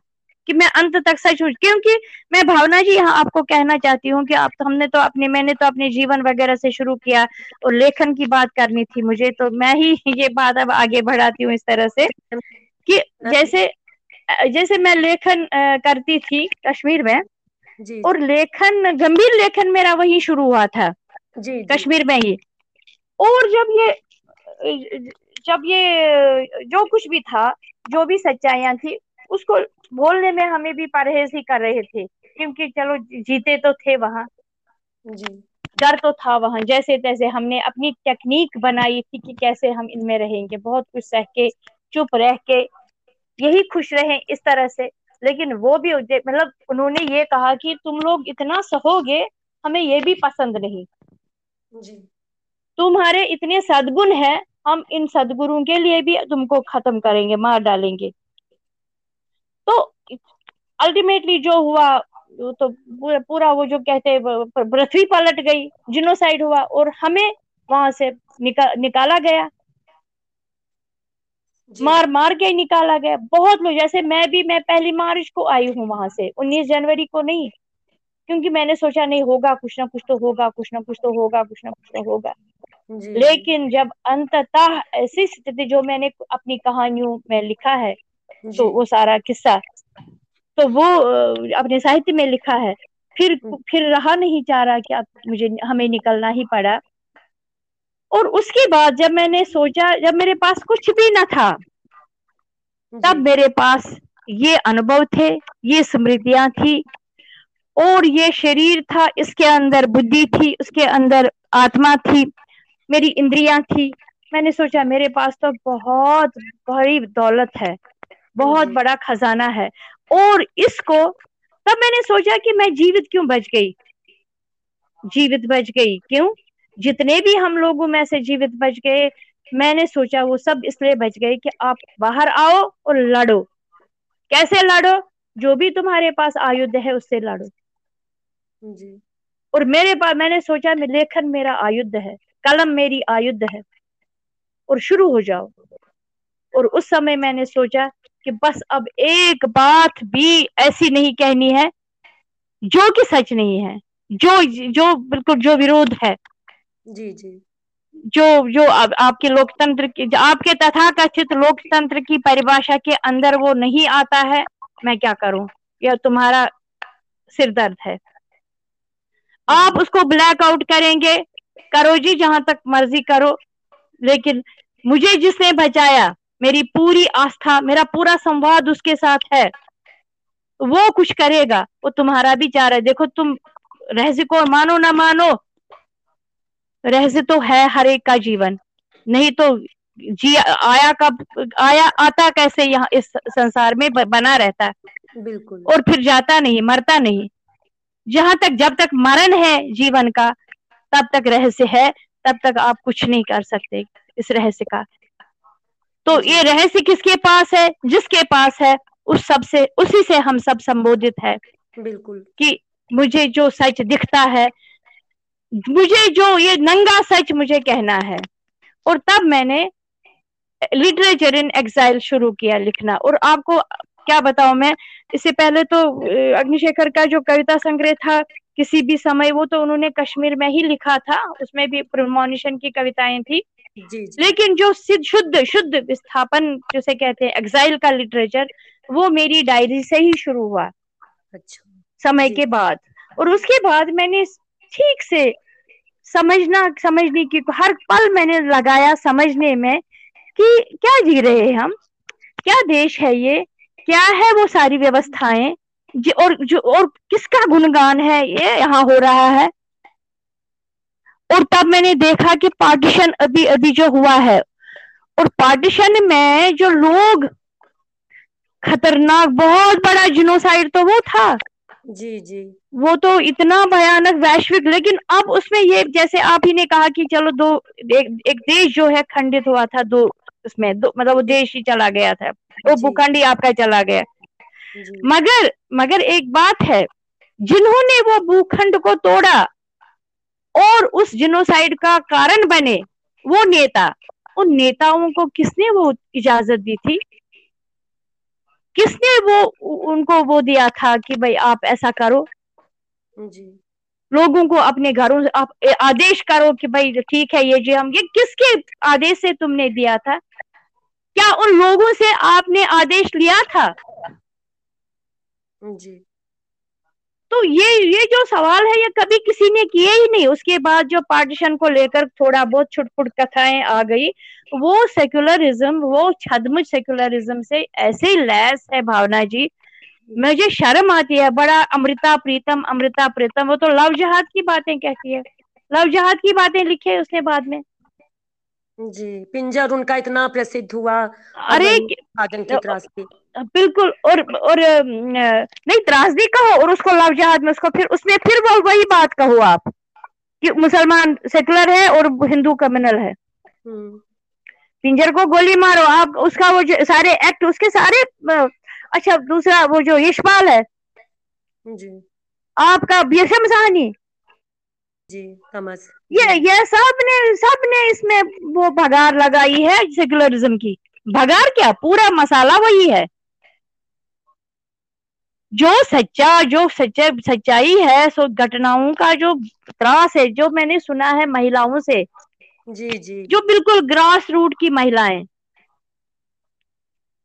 कि मैं अंत तक सच हूँ। क्योंकि मैं भावना जी यहाँ आपको कहना चाहती हूँ कि आप तो हमने तो अपने मैंने तो अपने जीवन वगैरह से शुरू किया और लेखन की बात करनी थी मुझे। तो मैं ही [laughs] ये बात अब आगे बढ़ाती हूँ इस तरह से कि जैसे जैसे मैं लेखन करती थी कश्मीर में जी, और लेखन गंभीर लेखन मेरा वही शुरू हुआ था जी, कश्मीर में ही। और जब ये जब ये जो कुछ भी था जो भी सच्चाइयाँ थी उसको बोलने में हमें भी परहेज ही कर रहे थे क्योंकि चलो जीते तो थे वहाँ। जी। डर तो था वहाँ जैसे तैसे हमने अपनी टेक्निक बनाई थी कि कैसे हम इनमें रहेंगे। बहुत कुछ सह के चुप रह के यही खुश रहे इस तरह से। लेकिन वो भी मतलब उन्होंने ये कहा कि तुम लोग इतना सहोगे हमें ये भी पसंद नहीं। जी। तुम्हारे इतने सदगुण है हम इन सदगुरुओं के लिए भी तुमको खत्म करेंगे मार डालेंगे। तो अल्टीमेटली जो हुआ तो पूरा वो जो कहते पृथ्वी पलट गई जिनोसाइड हुआ और हमें वहाँ से निका, निकाला गया। मार मार के निकाला गया। बहुत लोग जैसे मैं भी मैं पहली मार्च को आई हूँ वहाँ से उन्नीस जनवरी को नहीं क्योंकि मैंने सोचा नहीं होगा कुछ ना कुछ तो होगा कुछ ना कुछ तो होगा कुछ ना कुछ तो होगा। लेकिन जब अंततः ऐसी स्थिति जो मैंने अपनी कहानियों में लिखा है तो वो सारा किस्सा तो वो अपने साहित्य में लिखा है। फिर हम्म। फिर रहा नहीं चाह रहा कि अब मुझे हमें निकलना ही पड़ा। और उसके बाद जब मैंने सोचा जब मेरे पास कुछ भी ना था तब मेरे पास ये अनुभव थे ये स्मृतियाँ थी और ये शरीर था इसके अंदर बुद्धि थी उसके अंदर आत्मा थी मेरी इंद्रियाँ थी। मैंने सोचा मेरे पास तो बहुत बड़ी दौलत है बहुत बड़ा खजाना है और इसको तब मैंने सोचा कि मैं जीवित क्यों बच गई? जीवित बच गई क्यों? जितने भी हम लोगों में से जीवित बच गए मैंने सोचा वो सब इसलिए बच गए कि आप बाहर आओ और लड़ो। कैसे लड़ो? जो भी तुम्हारे पास आयुध है उससे लड़ो। जी। और मेरे पास मैंने सोचा मैं लेखन मेरा आयुध है कलम मेरी आयुध है और शुरू हो जाओ। और उस समय मैंने सोचा कि बस अब एक बात भी ऐसी नहीं कहनी है जो कि सच नहीं है जो जो बिल्कुल जो विरोध है। जी जी। जो जो आप, आपके लोकतंत्र की आपके तथाकथित लोकतंत्र की परिभाषा के अंदर वो नहीं आता है मैं क्या करूँ? यह तुम्हारा सिर दर्द है। आप उसको ब्लैक आउट करेंगे। करो जी जहाँ तक मर्ज़ी करो। लेकिन मुझे जिसने बचाया मेरी पूरी आस्था मेरा पूरा संवाद उसके साथ है वो कुछ करेगा वो तुम्हारा भी चाह रहा है। देखो तुम रहस्य को मानो ना मानो रहस्य तो है हर एक का जीवन। नहीं तो जी आया कब आया आता कैसे यहाँ इस संसार में बना रहता है? बिल्कुल। और फिर जाता नहीं मरता नहीं। जहाँ तक जब तक मरण है जीवन का तब तक रहस्य है तब तक आप कुछ नहीं कर सकते इस रहस्य का। तो ये रहस्य किसके पास है जिसके पास है उस सबसे उसी से हम सब संबोधित है। बिल्कुल। कि मुझे जो सच दिखता है मुझे जो ये नंगा सच मुझे कहना है। और तब मैंने लिटरेचर इन एग्जाइल शुरू किया लिखना। और आपको क्या बताऊँ मैं इससे पहले तो अग्निशेखर का जो कविता संग्रह था किसी भी समय वो तो उन्होंने कश्मीर में ही लिखा था उसमें भी प्रोमोनिशन की कविताएँ थी। जी, जी. लेकिन जो सिद्ध शुद्ध शुद्ध विस्थापन जिसे कहते हैं एग्जाइल का लिटरेचर वो मेरी डायरी से ही शुरू हुआ। अच्छा। समय के बाद। और उसके बाद मैंने ठीक से समझना, समझने की, हर पल मैंने लगाया समझने में कि क्या जी रहे हैं हम? क्या देश है ये? क्या है वो सारी व्यवस्थाएँ? और, जो और किसका गुणगान है? ये यहाँ हो रहा है। और तब मैंने देखा कि पार्टीशन अभी अभी जो हुआ है। और पार्टीशन में जो लोग खतरनाक, बहुत बड़ा जिनोसाइड तो वो था। जी जी। वो तो इतना भयानक वैश्विक लेकिन अब उसमें ये जैसे आप ही ने कहा कि चलो दो एक, एक देश जो है खंडित हुआ था दो उसमें दो मतलब वो देश ही चला गया था। वो भूखंड ही आपका चला गया। मगर मगर एक बात है जिन्होंने वो भूखंड को तोड़ा और उस जिनोसाइड का कारण बने वो नेता उन नेताओं को किसने वो इजाज़त दी थी? किसने वो उनको वो दिया था कि भाई आप ऐसा करो? जी। लोगों को अपने घरों से आप आदेश करो कि भाई ठीक है ये जी हम ये किसके आदेश से तुमने दिया था? क्या उन लोगों से आपने आदेश लिया था? जी। तो ये ये जो सवाल है ये कभी किसी ने किए ही नहीं। उसके बाद जो पार्टीशन को लेकर थोड़ा बहुत छुटपुट कथाएँ आ गई वो सेक्युलरिज्म वो छदम सेक्युलरिज्म से ऐसे लैस है भावना जी। मुझे शर्म आती है बड़ा अमृता प्रीतम अमृता प्रीतम वो तो लव जहाद की बातें कहती है। लव जहाद की बातें लिखी है उसने बाद में। जी पिंजर उनका इतना प्रसिद्ध हुआ अरे की बिल्कुल और और नहीं त्रासदी कहो और उसको लव जहाद में उसको फिर उसमें फिर वो वही बात कहो आप कि मुसलमान सेकुलर है और हिंदू कम्युनल है। हम्म। पिंजर को गोली मारो आप उसका वो जो सारे एक्ट उसके सारे अच्छा दूसरा वो जो यशपाल है। जी। आपका साहनी? जी समझ ये ये सबने सबने इसमें वो भगार लगाई है सेकुलरिज्म की। भगार क्या? पूरा मसाला वही है। जो सच्चा जो सच्चा सच्चाई है सो घटनाओं का जो त्रास है जो मैंने सुना है महिलाओं से जी जी। जो बिल्कुल ग्रास रूट की महिलाएँ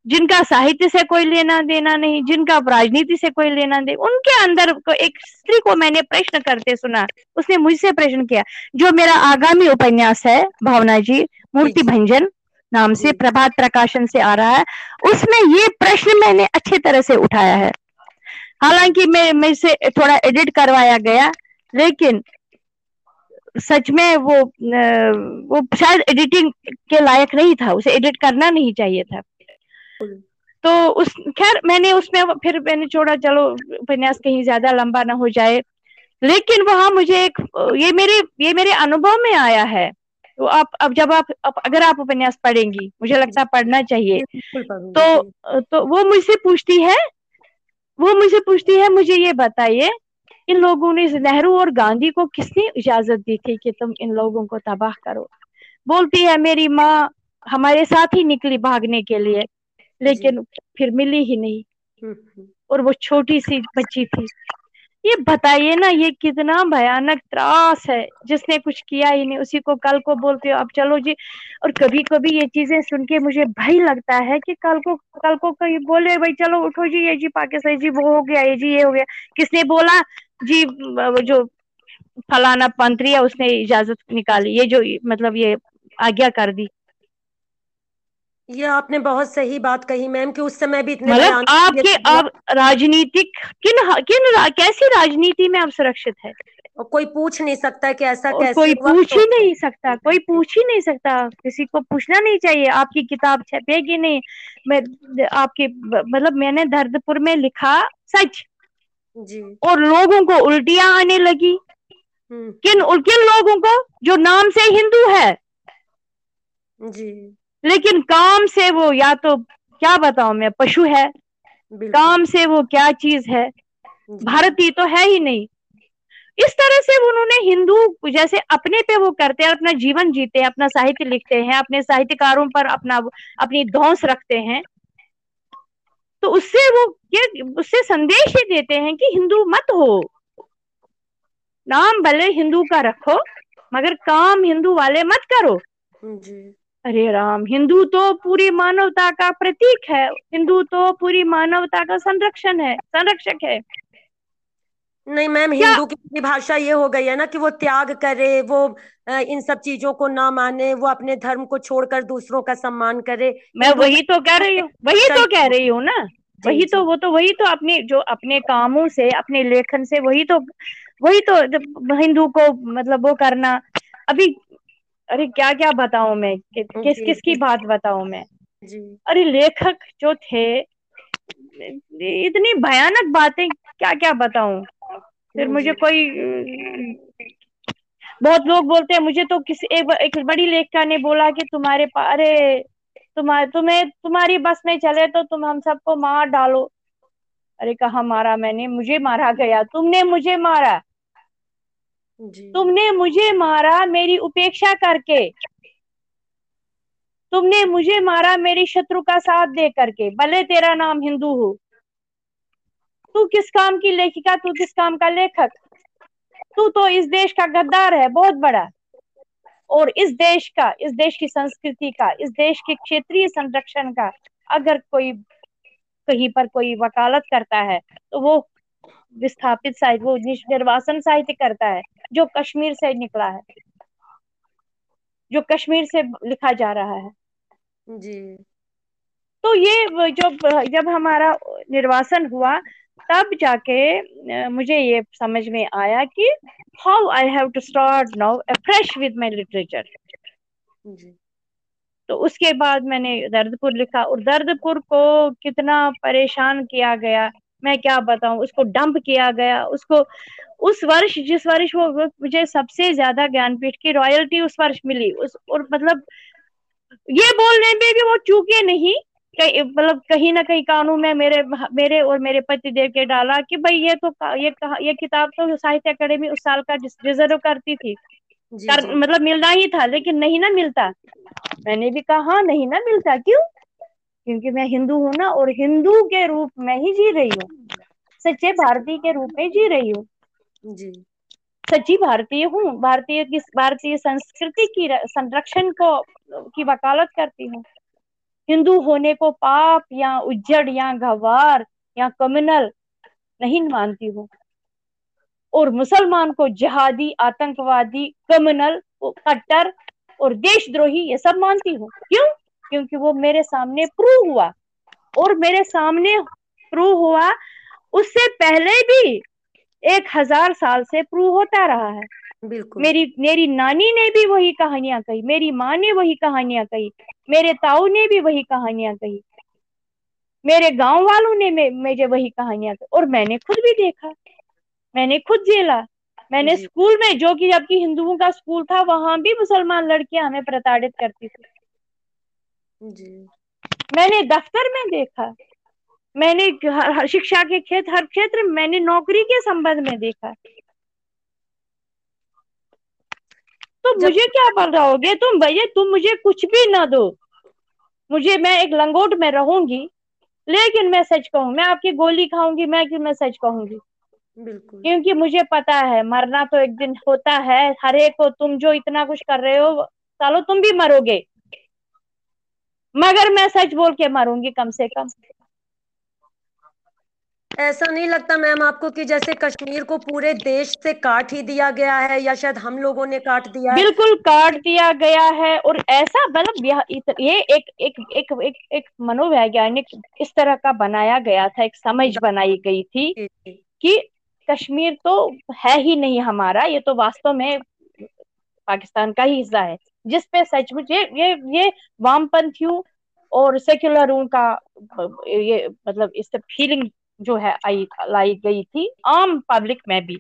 जिनका साहित्य से कोई लेना देना नहीं जिनका राजनीति से कोई लेना दे उनके अंदर को एक स्त्री को मैंने प्रश्न करते सुना उसने मुझसे प्रश्न किया जो मेरा आगामी उपन्यास है भावना जी मूर्ति भंजन नाम से प्रभात प्रकाशन से आ रहा है उसमें ये प्रश्न मैंने अच्छे तरह से उठाया है। हालाँकि मैं मैं से थोड़ा एडिट करवाया गया लेकिन सच में वो वो शायद एडिटिंग के लायक नहीं था उसे एडिट करना नहीं चाहिए था। तो उस खैर मैंने उसमें फिर मैंने छोड़ा चलो उपन्यास कहीं ज़्यादा लंबा ना हो जाए। लेकिन वहाँ मुझे एक ये मेरे ये मेरे अनुभव में आया है। तो आप अब जब आप अब अगर आप उपन्यास पढ़ेंगी मुझे लगता है पढ़ना चाहिए। तो तो वो मुझसे पूछती है वो मुझे पूछती है मुझे ये बताइए इन लोगों ने नेहरू और गांधी को किसने इजाज़त दी थी कि तुम इन लोगों को तबाह करो? बोलती है मेरी माँ हमारे साथ ही निकली भागने के लिए लेकिन फिर मिली ही नहीं हम्म, हम्म। और वो छोटी सी बच्ची थी। ये बताइए ना, ये कितना भयानक त्रास है। जिसने कुछ किया ही नहीं, उसी को कल को बोलते हो, अब चलो जी। और कभी कभी ये चीज़ें सुन के मुझे भय लगता है कि कल को कल को कोई बोले, भाई चलो उठो जी, ये जी पाकिस्तान जी वो हो गया, ये जी ये हो गया। किसने बोला? जी जो फलाना मंत्री है, उसने इजाज़त निकाली। ये जो मतलब ये आज्ञा कर दी। ये आपने बहुत सही बात कही मैम कि उस समय भी इतने मतलब आपके अब राजनीतिक किन किन रा, कैसी राजनीति में अब सुरक्षित है? और कोई पूछ नहीं सकता कि ऐसा कैसे कोई पूछ ही तो नहीं सकता कोई पूछ ही नहीं सकता। किसी को पूछना नहीं चाहिए आपकी किताब छपेगी नहीं। मैं आपके मतलब मैंने दर्दपुर में लिखा सच। जी। और लोगों को उल्टियाँ आने लगी। हम्म। किन किन लोगों को? जो नाम से हिंदू है। जी। लेकिन काम से वो या तो क्या बताऊँ मैं पशु है। काम से वो क्या चीज़ है? भारतीय तो है ही नहीं। इस तरह से उन्होंने हिंदू जैसे अपने पे वो करते हैं अपना जीवन जीते हैं अपना साहित्य लिखते हैं अपने साहित्यकारों पर अपना अपनी धौस रखते हैं। तो उससे वो ये उससे संदेश ही देते हैं कि हिंदू मत हो। नाम भले हिंदू का रखो मगर काम हिंदू वाले मत करो। जी। अरे राम हिंदू तो पूरी मानवता का प्रतीक है। हिंदू तो पूरी मानवता का संरक्षण है संरक्षक है। नहीं मैम हिंदू की भाषा ये हो गई है ना कि वो त्याग करे वो इन सब चीज़ों को ना माने वो अपने धर्म को छोड़कर दूसरों का सम्मान करे। मैं वही तो कह रही हूँ वही तो कह रही हूँ ना। वही तो वो तो वही तो अपने जो अपने कामों से अपने लेखन से वही तो वही तो हिंदू को मतलब वो करना। अभी अरे क्या क्या बताऊँ मैं? कि, किस किस की बात बताऊँ मैं? जी। अरे लेखक जो थे इतनी भयानक बातें क्या क्या बताऊँ? फिर मुझे कोई बहुत लोग बोलते हैं मुझे तो किसी एक, एक बड़ी लेखिका ने बोला कि तुम्हारे अरे तुम्हारे तुम्हें तुम्हारी बस में चले तो तुम हम सबको मार डालो। अरे कहा मारा मैंने मुझे मारा गया तुमने मुझे मारा। तुमने मुझे मारा मेरी उपेक्षा करके। तुमने मुझे मारा मेरी शत्रु का साथ दे करके। भले तेरा नाम हिंदू हो। तू किस काम की लेखिका? तू किस काम का लेखक? तू तो इस देश का गद्दार है, बहुत बड़ा। और इस देश का, इस देश की संस्कृति का, इस देश के क्षेत्रीय संरक्षण का अगर कोई कहीं पर कोई वकालत करता है तो वो विस्थापित साहित्य वो निर्वासन साहित्य करता है जो कश्मीर से निकला है। जो कश्मीर से लिखा जा रहा है। जी। तो ये जो जब हमारा निर्वासन हुआ तब जाके मुझे ये समझ में आया कि how I have to start now fresh with my literature तो उसके बाद मैंने दर्दपुर लिखा और दर्दपुर को कितना परेशान किया गया। मैं क्या बताऊँ? उसको डंप किया गया। उसको उस वर्ष जिस वर्ष वो मुझे सबसे ज़्यादा ज्ञानपीठ की रॉयल्टी उस वर्ष मिली। उस और मतलब ये बोलने में भी वो चूके नहीं। कहीं मतलब कहीं ना कहीं कानून में मेरे मेरे और मेरे पति देव के डाला कि भाई ये तो ये कहा ये किताब तो साहित्य अकेडमी उस साल का रिज़र्व करती थी। कर, मतलब मिलना ही था लेकिन नहीं ना मिलता। मैंने भी कहा हाँ नहीं ना मिलता। क्यों? क्योंकि मैं हिंदू हूँ ना और हिंदू के रूप में ही जी रही हूँ। सच्चे भारतीय के रूप में जी रही हूँ। जी। सच्ची भारतीय हूँ। भारतीय की भारतीय संस्कृति की संरक्षण को की वकालत करती हूँ। हिंदू होने को पाप या उज्जड़ या गवार या कम्युनल नहीं मानती हूँ। और मुसलमान को जहादी आतंकवादी कम्युनल कट्टर और देशद्रोही ये सब मानती हूँ। क्यों? क्योंकि वो मेरे सामने प्रूव हुआ। और मेरे सामने प्रूव हुआ उससे पहले भी एक हज़ार साल से प्रूव होता रहा है। बिल्कुल। मेरी मेरी नानी ने भी वही कहानियाँ कही मेरी माँ ने वही कहानियाँ कही मेरे ताऊ ने भी वही कहानियाँ कही मेरे गाँव वालों ने मुझे वही कहानियाँ कही और मैंने खुद भी देखा मैंने खुद झेला। मैंने स्कूल में जो कि जबकि हिंदुओं का स्कूल था वहाँ भी मुसलमान लड़कियाँ हमें प्रताड़ित करती थी। जी। मैंने दफ्तर में देखा। मैंने हर शिक्षा के क्षेत्र हर क्षेत्र मैंने नौकरी के संबंध में देखा। तो मुझे क्या बोल रहोगे तुम भैया तुम मुझे कुछ भी ना दो। मुझे मैं एक लंगोट में रहूँगी लेकिन मैं सच कहूँ मैं आपकी गोली खाऊँगी मैं कि मैं सच कहूँगी? बिल्कुल। क्योंकि मुझे पता है मरना तो एक दिन होता है हर एक को तुम जो इतना कुछ कर रहे हो सालो तुम भी मरोगे। मगर मैं सच बोल के मरूँगी कम से कम। ऐसा नहीं लगता मैम आपको कि जैसे कश्मीर को पूरे देश से काट ही दिया गया है या शायद हम लोगों ने काट दिया है? बिल्कुल काट दिया गया है और ऐसा मतलब ये एक एक एक एक एक मनोवैज्ञानिक इस तरह का बनाया गया था एक समझ बनाई गई थी कि कश्मीर तो है ही नहीं हमारा ये तो वास्तव में पाकिस्तान का ही हिस्सा है। जिसपे सचमुच ये ये ये वामपंथियों और सेक्युलरों का ये मतलब इस फीलिंग जो है आई, लाई गई थी आम पब्लिक में भी।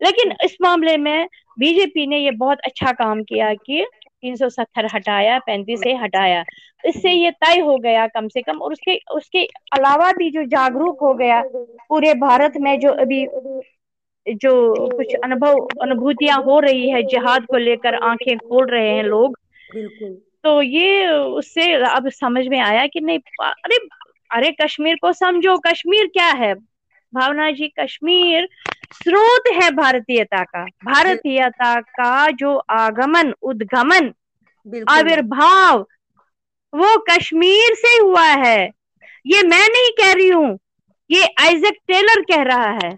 लेकिन इस मामले में बीजेपी ने ये बहुत अच्छा काम किया कि 370 हटाया, पैंतीस से हटाया। इससे ये तय हो गया कम से कम और उसके उसके अलावा भी जो जागरूक हो गया पूरे भारत में जो अभी जो कुछ अनुभव अनुभूतियाँ हो रही है जिहाद को लेकर आँखें खोल रहे हैं लोग। तो ये उससे अब समझ में आया कि नहीं अरे अरे कश्मीर को समझो कश्मीर क्या है? भावना जी कश्मीर स्रोत है भारतीयता का। भारतीयता का जो आगमन उद्गमन आविर्भाव वो कश्मीर से हुआ है। ये मैं नहीं कह रही हूँ ये आइजक टेलर कह रहा है।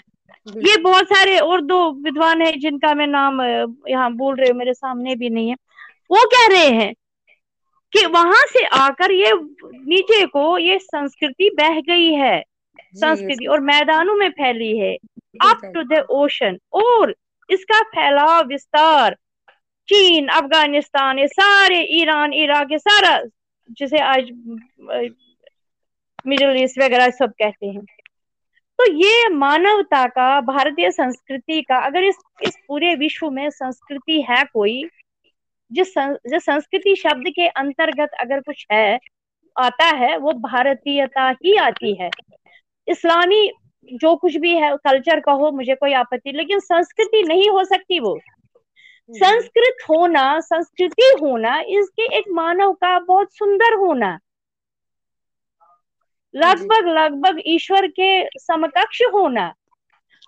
ये बहुत सारे और दो विद्वान है जिनका मैं नाम यहाँ बोल रहे हो मेरे सामने भी नहीं है। वो कह रहे हैं कि वहाँ से आकर ये नीचे को ये संस्कृति बह गई है। संस्कृति और मैदानों में फैली है। Up to the ocean. और इसका फैलाव विस्तार चीन अफ़गानिस्तान ये सारे ईरान इराक ये सारा जिसे आज मिडिल ईस्ट वगैरह सब कहते हैं। तो ये मानवता का भारतीय संस्कृति का अगर इस इस पूरे विश्व में संस्कृति है कोई जिस जो संस्कृति शब्द के अंतर्गत अगर कुछ है आता है वो भारतीयता ही आती है। इस्लामी जो कुछ भी है कल्चर कहो मुझे कोई आपत्ति लेकिन संस्कृति नहीं हो सकती वो। संस्कृत होना संस्कृति होना इसके एक मानव का बहुत सुंदर होना। लगभग लगभग ईश्वर के समकक्ष होना,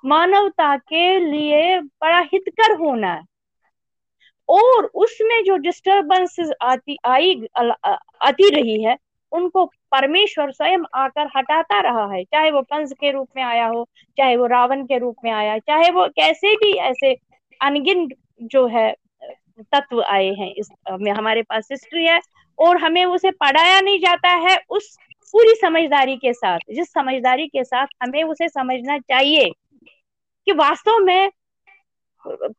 मानवता के लिए बड़ा हितकर होना। और उसमें जो डिस्टरबेंसेस आती, आई आती रही है, उनको परमेश्वर स्वयं आकर हटाता रहा है। चाहे वो कंस के रूप में आया हो, चाहे वो रावण के रूप में आया, चाहे वो कैसे भी ऐसे अनगिन जो है, तत्व आए हैं इस हमारे पास हिस्ट्री है, और हमें उसे पढ़ाया नहीं जाता है, उस पूरी समझदारी के साथ, जिस समझदारी के साथ हमें उसे समझना चाहिए कि वास्तव में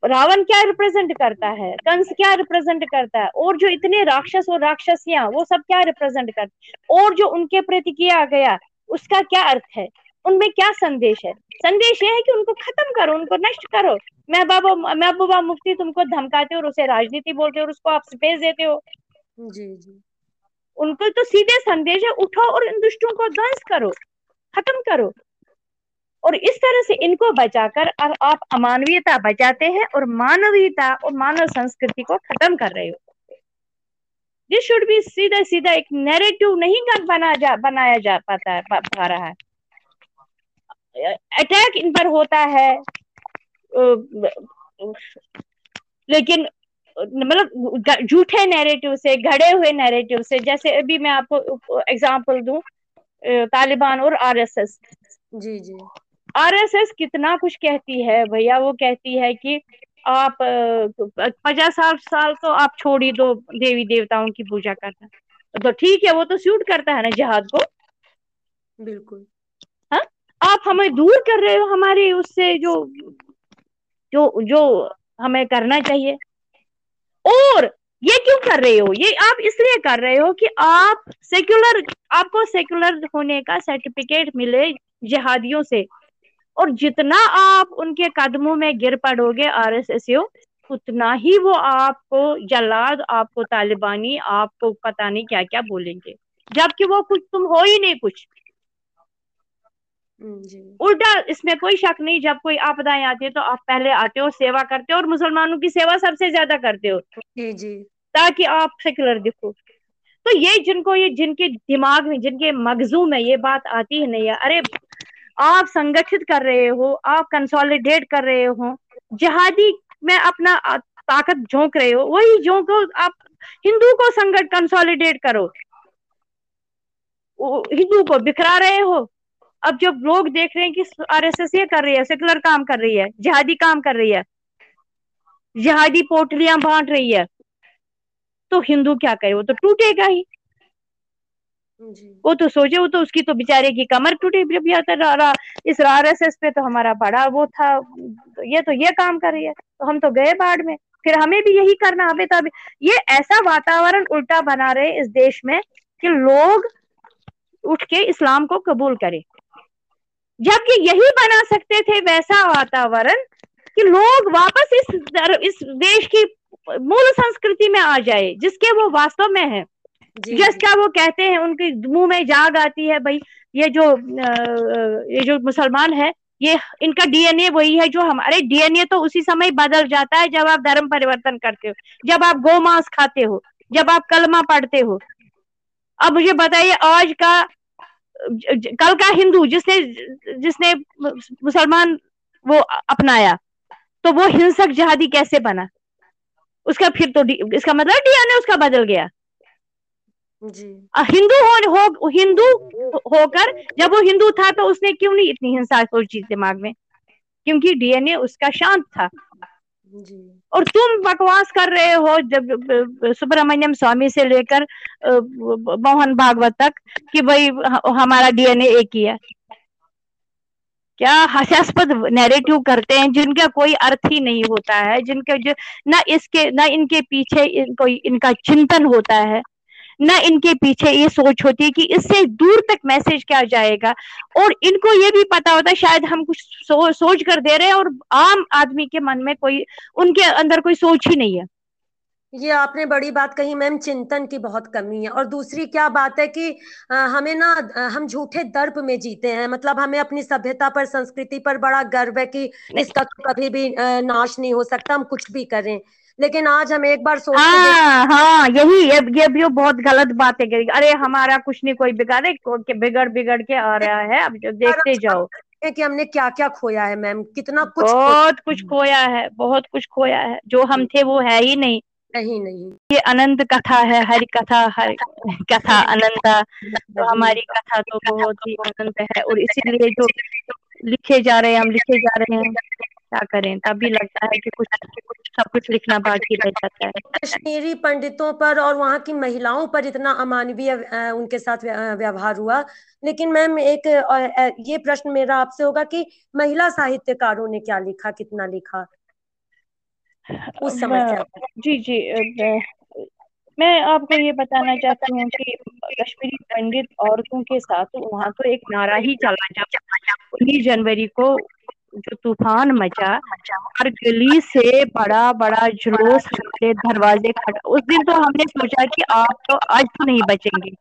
रावण क्या रिप्रेजेंट करता है, कंस क्या रिप्रेजेंट करता है, और जो इतने राक्षस और राक्षसियाँ, वो सब क्या रिप्रेजेंट करते और जो उनके प्रति किया गया, उसका क्या अर्थ है? उनमें क्या संदेश है? संदेश यह है कि उनको खत्म करो, उनको नष्ट करो। मैं बाबा मैं बाबा मुफ्ती तुमको धमकाते हो और उसे राजनीति बोलते हो और उसको आप स्पेस देते हो। जी जी। उनको तो सीधे संदेश है, उठो और इन दुष्टों को ध्वंस करो, खत्म करो। और इस तरह से इनको बचाकर अब आप अमानवीयता बचाते हैं और मानवीयता और मानव संस्कृति को खत्म कर रहे हो। दिस शुड बी सीधा सीधा एक नैरेटिव नहीं कर बना जा बनाया जा पाता है, पा रहा है। अटैक इन पर होता है। लेकिन मतलब झूठे नैरेटिव से घड़े हुए नैरेटिव से जैसे अभी मैं आपको एग्जांपल दूँ तालिबान और आरएसएस जी जी। आरएसएस कितना कुछ कहती है भैया वो कहती है कि आप पचास साल साल तो आप छोड़ ही दो देवी देवताओं की पूजा करना। तो ठीक है वो तो सूट करता है ना जिहाद को। बिल्कुल। हाँ? आप हमें दूर कर रहे हो हमारे उससे जो जो जो हमें करना चाहिए। और ये क्यों कर रहे हो? ये आप इसलिए कर रहे हो कि आप सेक्युलर आपको सेक्युलर होने का सर्टिफिकेट मिले जिहादियों से। और जितना आप उनके कदमों में गिर पड़ोगे आर एस एस उतना ही वो आपको जलाद आपको तालिबानी, आपको पता नहीं क्या क्या बोलेंगे। जबकि वो कुछ, तुम हो ही नहीं कुछ। उल्टा इसमें कोई शक नहीं जब कोई आपदाएँ आती है तो आप पहले आते हो सेवा करते हो और मुसलमानों की सेवा सबसे ज़्यादा करते हो। जी जी। ताकि आप सेकुलर दिखो। तो ये जिनको ये जिनके दिमाग में जिनके मगजू में ये बात आती ही नहीं है अरे आप संगठित कर रहे हो आप कंसोलिडेट कर रहे हो जहादी में अपना ताकत झोंक रहे हो वही झोंको आप हिंदू को संगठ कंसोलिडेट करो। हिंदू को बिखरा रहे हो अब जब लोग देख रहे हैं कि आरएसएस ये कर रही है सेकुलर काम कर रही है जिहादी काम कर रही है जिहादी पोटलियाँ बांट रही है तो हिंदू क्या करे? वो तो टूटेगा ही। वो तो सोचे वो तो उसकी तो बेचारे की कमर टूटी इस आर एस एस पे तो हमारा बड़ा वो था ये तो ये काम कर रही है तो हम तो गए बाढ़ में। फिर हमें भी यही करना हमें तो ये ऐसा वातावरण उल्टा बना रहे इस देश में कि लोग उठ के इस्लाम को कबूल करें। जबकि यही बना सकते थे वैसा वातावरण कि लोग वापस इस इस देश की मूल संस्कृति में आ जाए जिसके वो वास्तव में है। जिसका वो कहते हैं उनके मुँह में जाग आती है भाई ये जो ये जो मुसलमान है ये इनका डीएनए वही है जो हमारे डीएनए तो उसी समय बदल जाता है जब आप धर्म परिवर्तन करते हो जब आप गोमांस खाते हो जब आप कलमा पढ़ते हो। अब मुझे बताइए आज का कल का हिंदू जिसने जिसने मुसलमान वो अपनाया तो वो हिंसक जहादी कैसे बना? उसका फिर तो इसका मतलब डीएनए उसका बदल गया। जी। हिंदू हो, हो हिंदू होकर जब वो हिंदू था तो उसने क्यों नहीं इतनी हिंसा सोची दिमाग में क्योंकि डीएनए उसका शांत था। और तुम बकवास कर रहे हो जब सुब्रमण्यम स्वामी से लेकर मोहन भागवत तक कि भाई हमारा डीएनए एक ही है। क्या हास्यास्पद नैरेटिव करते हैं जिनका कोई अर्थ ही नहीं होता है, जिनके जो, ना इसके, ना इनके पीछे कोई इनका चिंतन होता है। ना इनके पीछे ये सोच होती है कि इससे दूर तक मैसेज क्या जाएगा। और इनको ये भी पता होता है शायद हम कुछ सो, सोच कर दे रहे हैं और आम आदमी के मन में कोई उनके अंदर कोई सोच ही नहीं है। ये आपने बड़ी बात कही मैम चिंतन की बहुत कमी है। और दूसरी क्या बात है कि आ, हमें ना हम झूठे दर्प में जीते हैं। मतलब हमें अपनी सभ्यता पर संस्कृति पर बड़ा गर्व है कि इसका तो कभी भी नाश नहीं हो सकता हम कुछ भी करें। लेकिन आज हम एक बार सोच हाँ हाँ यही ये ये भी बहुत गलत बात है अरे हमारा कुछ नहीं कोई बिगाड़े को, बिगड़ बिगड़ के आ रहा है अब देखते जाओ। कि हमने क्या क्या खोया है मैम? कितना कुछ बहुत खो... कुछ खोया है बहुत कुछ खोया है। जो हम थे वो है ही नहीं। नहीं नहीं। ये अनंत कथा है हर कथा हर कथा अनंत तो हमारी कथा तो बहुत ही अनंत है और इसीलिए जो लिखे जा रहे हैं हम लिखे जा रहे हैं। क्या करें? तभी लगता है कि कुछ कुछ सब कुछ लिखना बाकी रह जाता है। कश्मीरी पंडितों पर और वहाँ की महिलाओं पर इतना अमानवीय उनके साथ व्यवहार हुआ। लेकिन मैम एक ये प्रश्न मेरा आपसे होगा कि महिला साहित्यकारों ने क्या लिखा कितना लिखा? उस समय जी जी मैं आपको ये बताना चाहती हूँ कि कश्मीरी पंडित औरतों के साथ वहाँ तो एक नारा ही चला जब उन्नीस जनवरी को जो तूफ़ान मचा, हर गली से बड़ा बड़ा जुलूस दरवाजे खड़ा। उस दिन तो हमने सोचा कि आप तो आज तो नहीं बचेंगे।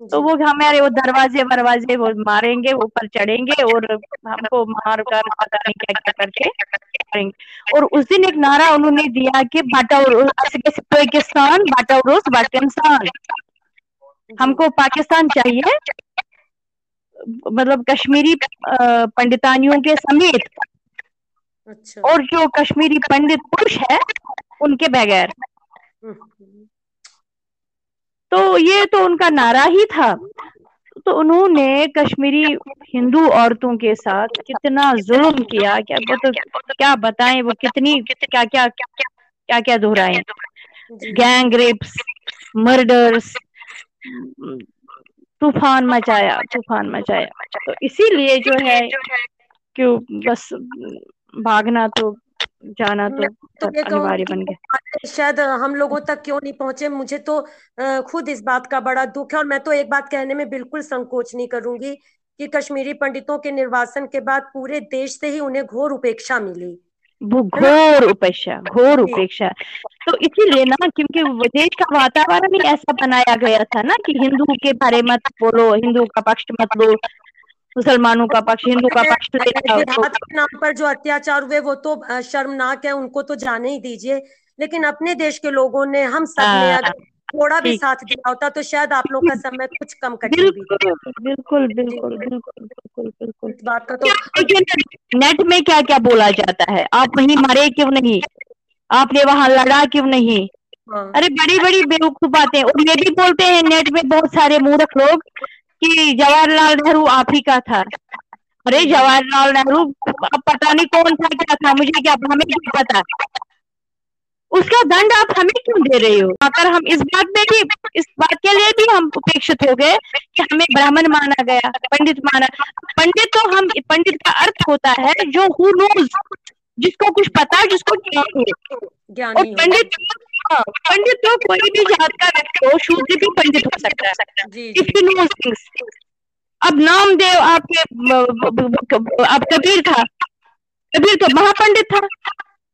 तो वो हमारे वो दरवाजे वरवाजे वो मारेंगे ऊपर चढ़ेंगे और हमको मार कर पता नहीं क्या क्या करके करेंगे और उस दिन एक नारा उन्होंने दिया कि पाकिस्तान बाटाउरोस पाकिस्तान हमको पाकिस्तान चाहिए मतलब कश्मीरी पंडितानियों के समेत। अच्छा। और जो कश्मीरी पंडित पुरुष है उनके बगैर। हम्म। तो ये तो उनका नारा ही था। तो उन्होंने कश्मीरी हिंदू औरतों के साथ कितना जुल्म किया। क्या वो तो क्या बताएँ वो कितनी क्या क्या क्या क्या दोहराए? गैंग रेप्स, मर्डर्स, तूफ़ान मचाया तूफ़ान मचाया। तो इसीलिए जो है क्यों बस भागना तो जाना तो, तो अनिवार्य बन गया। शायद हम लोगों तक क्यों नहीं पहुँचे? मुझे तो खुद इस बात का बड़ा दुख है और मैं तो एक बात कहने में बिल्कुल संकोच नहीं करूँगी कि कश्मीरी पंडितों के निर्वासन के बाद पूरे देश से ही उन्हें घोर उपेक्षा मिली। वो घोर उपेक्षा घोर उपेक्षा। तो इसीलिए ना क्योंकि देश का वातावरण ही ऐसा बनाया गया था ना कि हिंदू के बारे मत बोलो हिंदू का पक्ष मत लो मुसलमानों का पक्ष हिंदू का पक्ष के नाम पर जो अत्याचार हुए वो तो शर्मनाक है उनको तो जाने ही दीजिए। लेकिन अपने देश के लोगों ने हम सबने हाँ। अगर थोड़ा भी साथ दिया होता तो शायद आप लोग का समय कुछ कम कठिन भी बिल्कुल बिल्कुल बिल्कुल बिल्कुल बिल्कुल बात का तो नेट में क्या क्या बोला जाता है? आप वहीं मरे क्यों नहीं? आपने वहाँ लड़ा क्यों नहीं? हाँ। अरे बड़ी बड़ी बेवकूफ़ बातें। और ये भी बोलते हैं नेट में बहुत सारे मूर्ख लोग कि जवाहरलाल नेहरू आप ही का था। अरे जवाहरलाल नेहरू अब पता नहीं कौन था क्या था मुझे क्या हमें क्या पता? उसका दंड आप हमें क्यों दे रहे हो? अगर हम इस बात में भी इस बात के लिए भी हम उपेक्षित हो गए कि हमें ब्राह्मण माना गया पंडित माना। पंडित तो हम पंडित का अर्थ होता है जो हु नोज़ जिसको कुछ पता है जिसको ज्ञान हो। और पंडित हाँ, पंडित तो कोई भी जात का व्यक्ति हो शूद्र भी पंडित हो सकता है। इफ़ यू नो थिंग्स अब नामदेव आपके आप कबीर था। कबीर तो महापंडित था।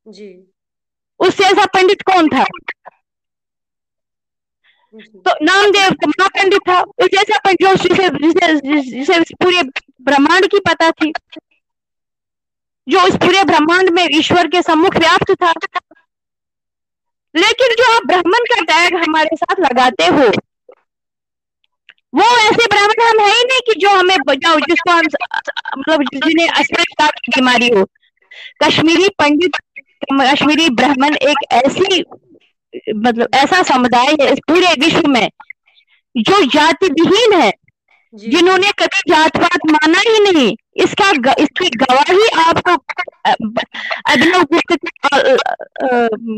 जी। उससे ऐसा पंडित कौन था? तो नामदेव तो महापंडित था। उस जैसा पंडित जिसे जिसे पूरे ब्रह्मांड की पता थी जो उस पूरे ब्रह्मांड में ईश्वर के सम्मुख व्याप्त था लेकिन जो आप ब्राह्मण का टैग हमारे साथ लगाते हो, वो ऐसे ब्राह्मण हम है ही नहीं कि जो हमें बचाओ जिसको हम मतलब जिन्हें अस्पष्टता की बीमारी हो। कश्मीरी पंडित, कश्मीरी ब्राह्मण एक ऐसी मतलब ऐसा समुदाय है इस पूरे विश्व में, जो जाति विहीन है। जिन्होंने कभी जात पात माना ही नहीं, इसका इसकी गवाही आपको अभिनव गुप्त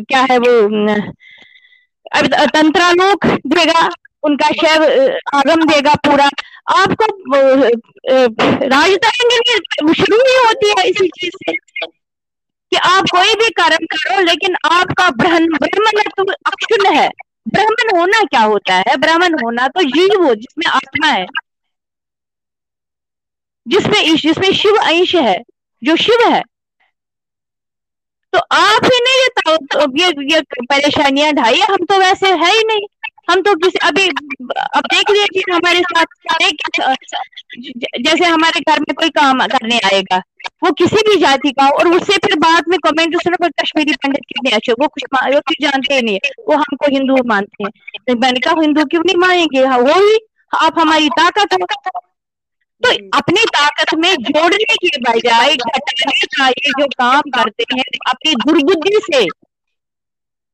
क्या है वो तंत्रालोक देगा, उनका शैव आगम देगा पूरा। आपको राजधानी शुरू ही होती है इसी चीज़ से, कि आप कोई भी कर्म करो, लेकिन आपका ब्रह्म ब्रह्मण तो अक्षुण है। ब्राह्मण होना क्या होता है? ब्राह्मण होना तो जीव हो, जिसमें आत्मा है। जिसमें जिसमें शिव अंश है जो शिव है। तो आप ही नहीं ये तो ये, ये परेशानियाँ ढाई हम तो वैसे है ही नहीं। हम तो किसी अभी अब देख लीजिए हमारे साथ जैसे हमारे घर में कोई काम करने आएगा वो किसी भी जाति का और उससे फिर बाद में कमेंट सुनो पर कश्मीरी पंडित कितने अच्छे वो कुछ वो कुछ जानते ही नहीं वो हमको हिंदू मानते हैं। तो मैंने कहा हिंदू क्यों नहीं मानेंगे? हाँ वो ही आप हमारी ताकत तो अपनी ताकत में जोड़ने के बजाय घटाने का ये जो काम करते हैं अपनी दुर्बुद्धि से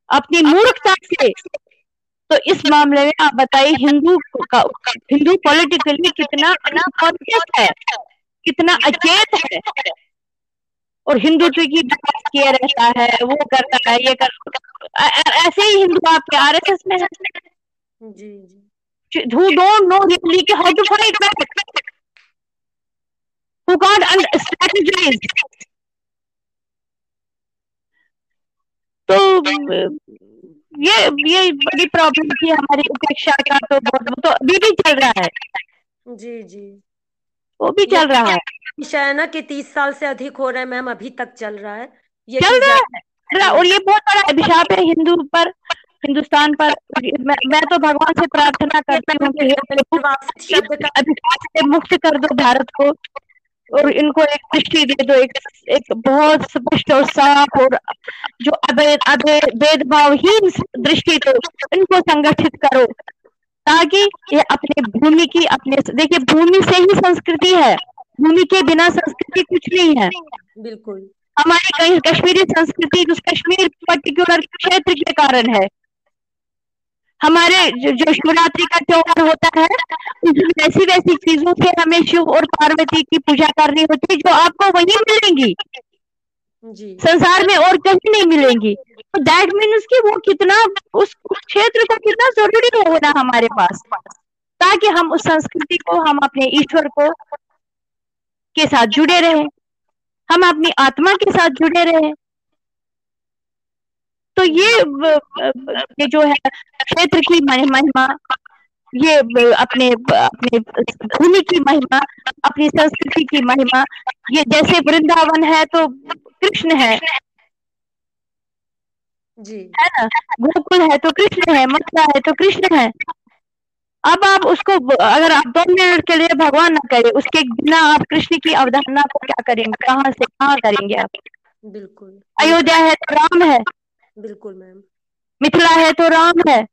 अपनी मूर्खता से। तो इस मामले में आप बताइए हिंदू का हिंदू पॉलिटिकली कितना कॉन्शियस है कितना अचेत है? और हिंदुत्व की बात किया रहता है वो करता है ये कर ऐसे ही हिंदू आपके आर एस एस में है? जी जी। don't know really how to fight back who can't strategize तो ये ये बड़ी प्रॉब्लम थी हमारी उपेक्षा का तो बहुत तो अभी भी चल रहा है। जी जी। वो भी चल रहा है। शायद ना कि तीस साल से अधिक हो रहे हैं मैम अभी तक चल रहा है। ये चल रहा है। और ये बहुत बड़ा अभिशाप है हिंदू पर हिंदुस्तान पर। मैं, मैं तो भगवान से प्रार्थना करती हूँ कि अधिकार से मुक्त कर दो भारत को। और इनको एक दृष्टि दे दो एक एक बहुत स्पष्ट और साफ़ और जो अभेद अभेद भेदभावहीन दृष्टि दो इनको संगठित करो ताकि ये अपने भूमि की अपने देखिए भूमि से ही संस्कृति है भूमि के बिना संस्कृति कुछ नहीं है। बिल्कुल। हमारी कहीं कश्मीरी संस्कृति उस कश्मीर पर्टिकुलर क्षेत्र के कारण है। हमारे जो, शिवरात्रि का त्योहार होता है उसमें वैसी वैसी चीज़ों से हमें शिव और पार्वती की पूजा करनी होती है जो आपको वही मिलेंगी। जी। संसार में और कहीं नहीं मिलेंगी। तो दैट मीन्स कि वो कितना उस क्षेत्र को कितना ज़रूरी होना हमारे पास ताकि हम उस संस्कृति को हम अपने ईश्वर को के साथ जुड़े रहे हम अपनी आत्मा के साथ जुड़े रहे तो ये ये जो है क्षेत्र की महिमा ये अपने अपने भूमि की महिमा अपनी संस्कृति की महिमा ये जैसे वृंदावन है तो कृष्ण है। जी। है ना? गोकुल है तो कृष्ण है मथुरा है तो कृष्ण है। अब आप उसको अगर आप दो मिनट के लिए भगवान ना करे उसके बिना आप कृष्ण की अवधारणा को क्या करेंगे? कहाँ से कहाँ करेंगे आप? बिल्कुल। अयोध्या है तो राम है। बिल्कुल मैम। मिथिला है तो राम है।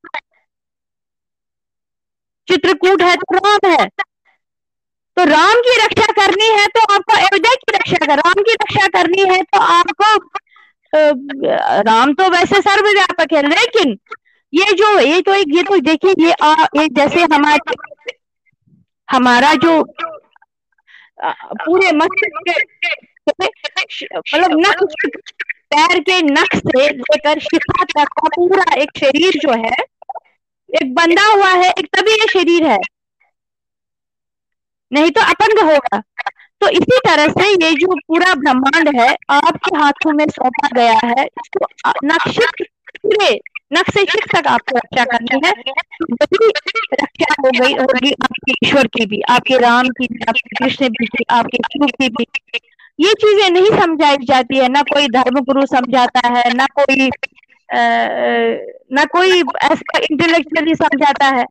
चित्रकूट है तो राम है। तो राम की रक्षा करनी है तो आपको अयोध्या की रक्षा कर राम की रक्षा करनी है तो आपको राम तो वैसे सर्वव्यापक है लेकिन ये जो ये तो एक ये तो देखिए ये आ, ये जैसे हमारे हमारा जो पूरे मस्तिष्क मतलब नख पैर के नख से लेकर शिखा तक का पूरा एक शरीर जो है, एक बंधा हुआ है, एक तभी ये शरीर है। नहीं तो अपंग होगा। तो इसी तरह से ये जो पूरा ब्रह्मांड है, आपके हाथों में सौंपा गया है, इसको नक्षिक पूरे नक्श शिक तक आपको रक्षा करनी है। रक्षा हो गई होगी आपके ईश्वर की भी, आपके राम की भी, आपके कृष्ण की भी, आपके शिव की भी। ये चीज़ें नहीं समझाई जाती है ना कोई धर्म गुरु समझाता है ना कोई आ, ना कोई ऐसा इंटेलेक्चुअली समझाता है।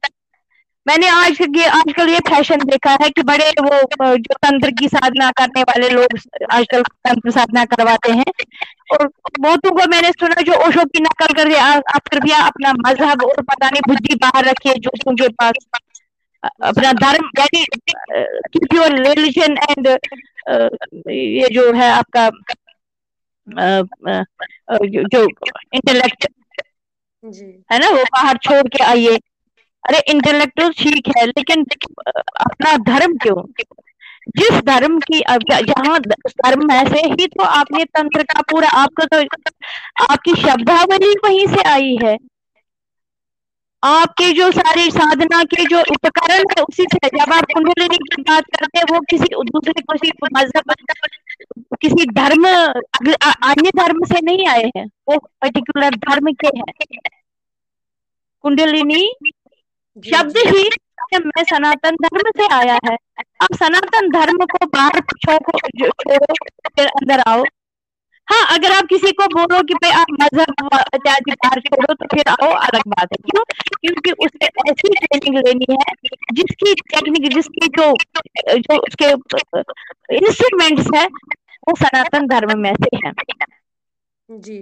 मैंने आज ये आजकल ये फ़ैशन देखा है कि बड़े वो जो तंत्र की साधना करने वाले लोग आजकल तंत्र साधना करवाते हैं। और बहुतों को मैंने सुना जो ओशो की नकल कर आप कृपया अपना मज़हब और पता नहीं बुद्धि बाहर रखिए जो उनके पास अपना धर्म यानी कीप योर रिलीजन एंड ये जो है आपका जो इंटेलेक्ट है ना वो बाहर छोड़ के आइए। अरे इंटेलेक्चुअल ठीक है लेकिन अपना धर्म क्यों? जिस धर्म की जहाँ धर्म है से ही तो आपने तंत्र का पूरा आपका तो आपकी शब्दावली वहीं से आई है। आपके जो सारे साधना के जो उपकरण है उसी से जब आप कुंडलिनी की बात करते हैं वो किसी दूसरे किसी मज़हब किसी धर्म अन्य धर्म से नहीं आए हैं। वो पर्टिकुलर धर्म के हैं। कुंडलिनी शब्द ही मैं सनातन धर्म से आया है। अब सनातन धर्म को बाहर छोड़ो फिर अंदर आओ। अगर आप किसी को बोलो कि भाई आप मज़हब इत्यादि बाहर छोड़ो तो फिर आओ अलग बात है। क्यों? क्योंकि उसे ऐसी ट्रेनिंग लेनी है जिसकी टेक्निक जिसकी जो जो उसके इंस्ट्रूमेंट्स है वो सनातन धर्म में से है। जी।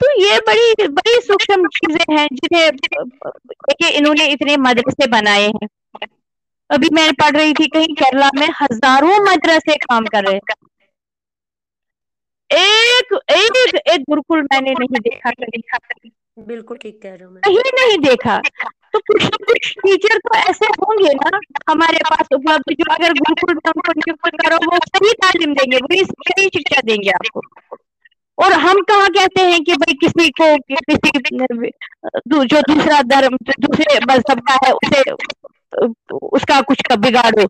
तो ये बड़ी बड़ी सूक्ष्म चीज़ें हैं जिन्हें देखिए इन्होंने इतने मदरसे बनाए हैं। अभी मैं पढ़ रही थी कहीं केरला में हज़ारों मदरसे काम कर रहे हैं। एक एक एक गुरुकुल मैंने नहीं देखा। कहीं बिल्कुल ठीक कह रहे हो कहीं नहीं देखा। तो कुछ कुछ टीचर तो ऐसे होंगे ना हमारे पास उपलब्ध जो अगर गुरुकुल में हमको नियुक्त करो वो सही तालीम देंगे वही सही शिक्षा देंगे आपको। और हम कहा कहते हैं कि भाई किसी को किसी जो दूसरा धर्म दूसरे मज़हब का है उसे उसका कुछ बिगाड़ो।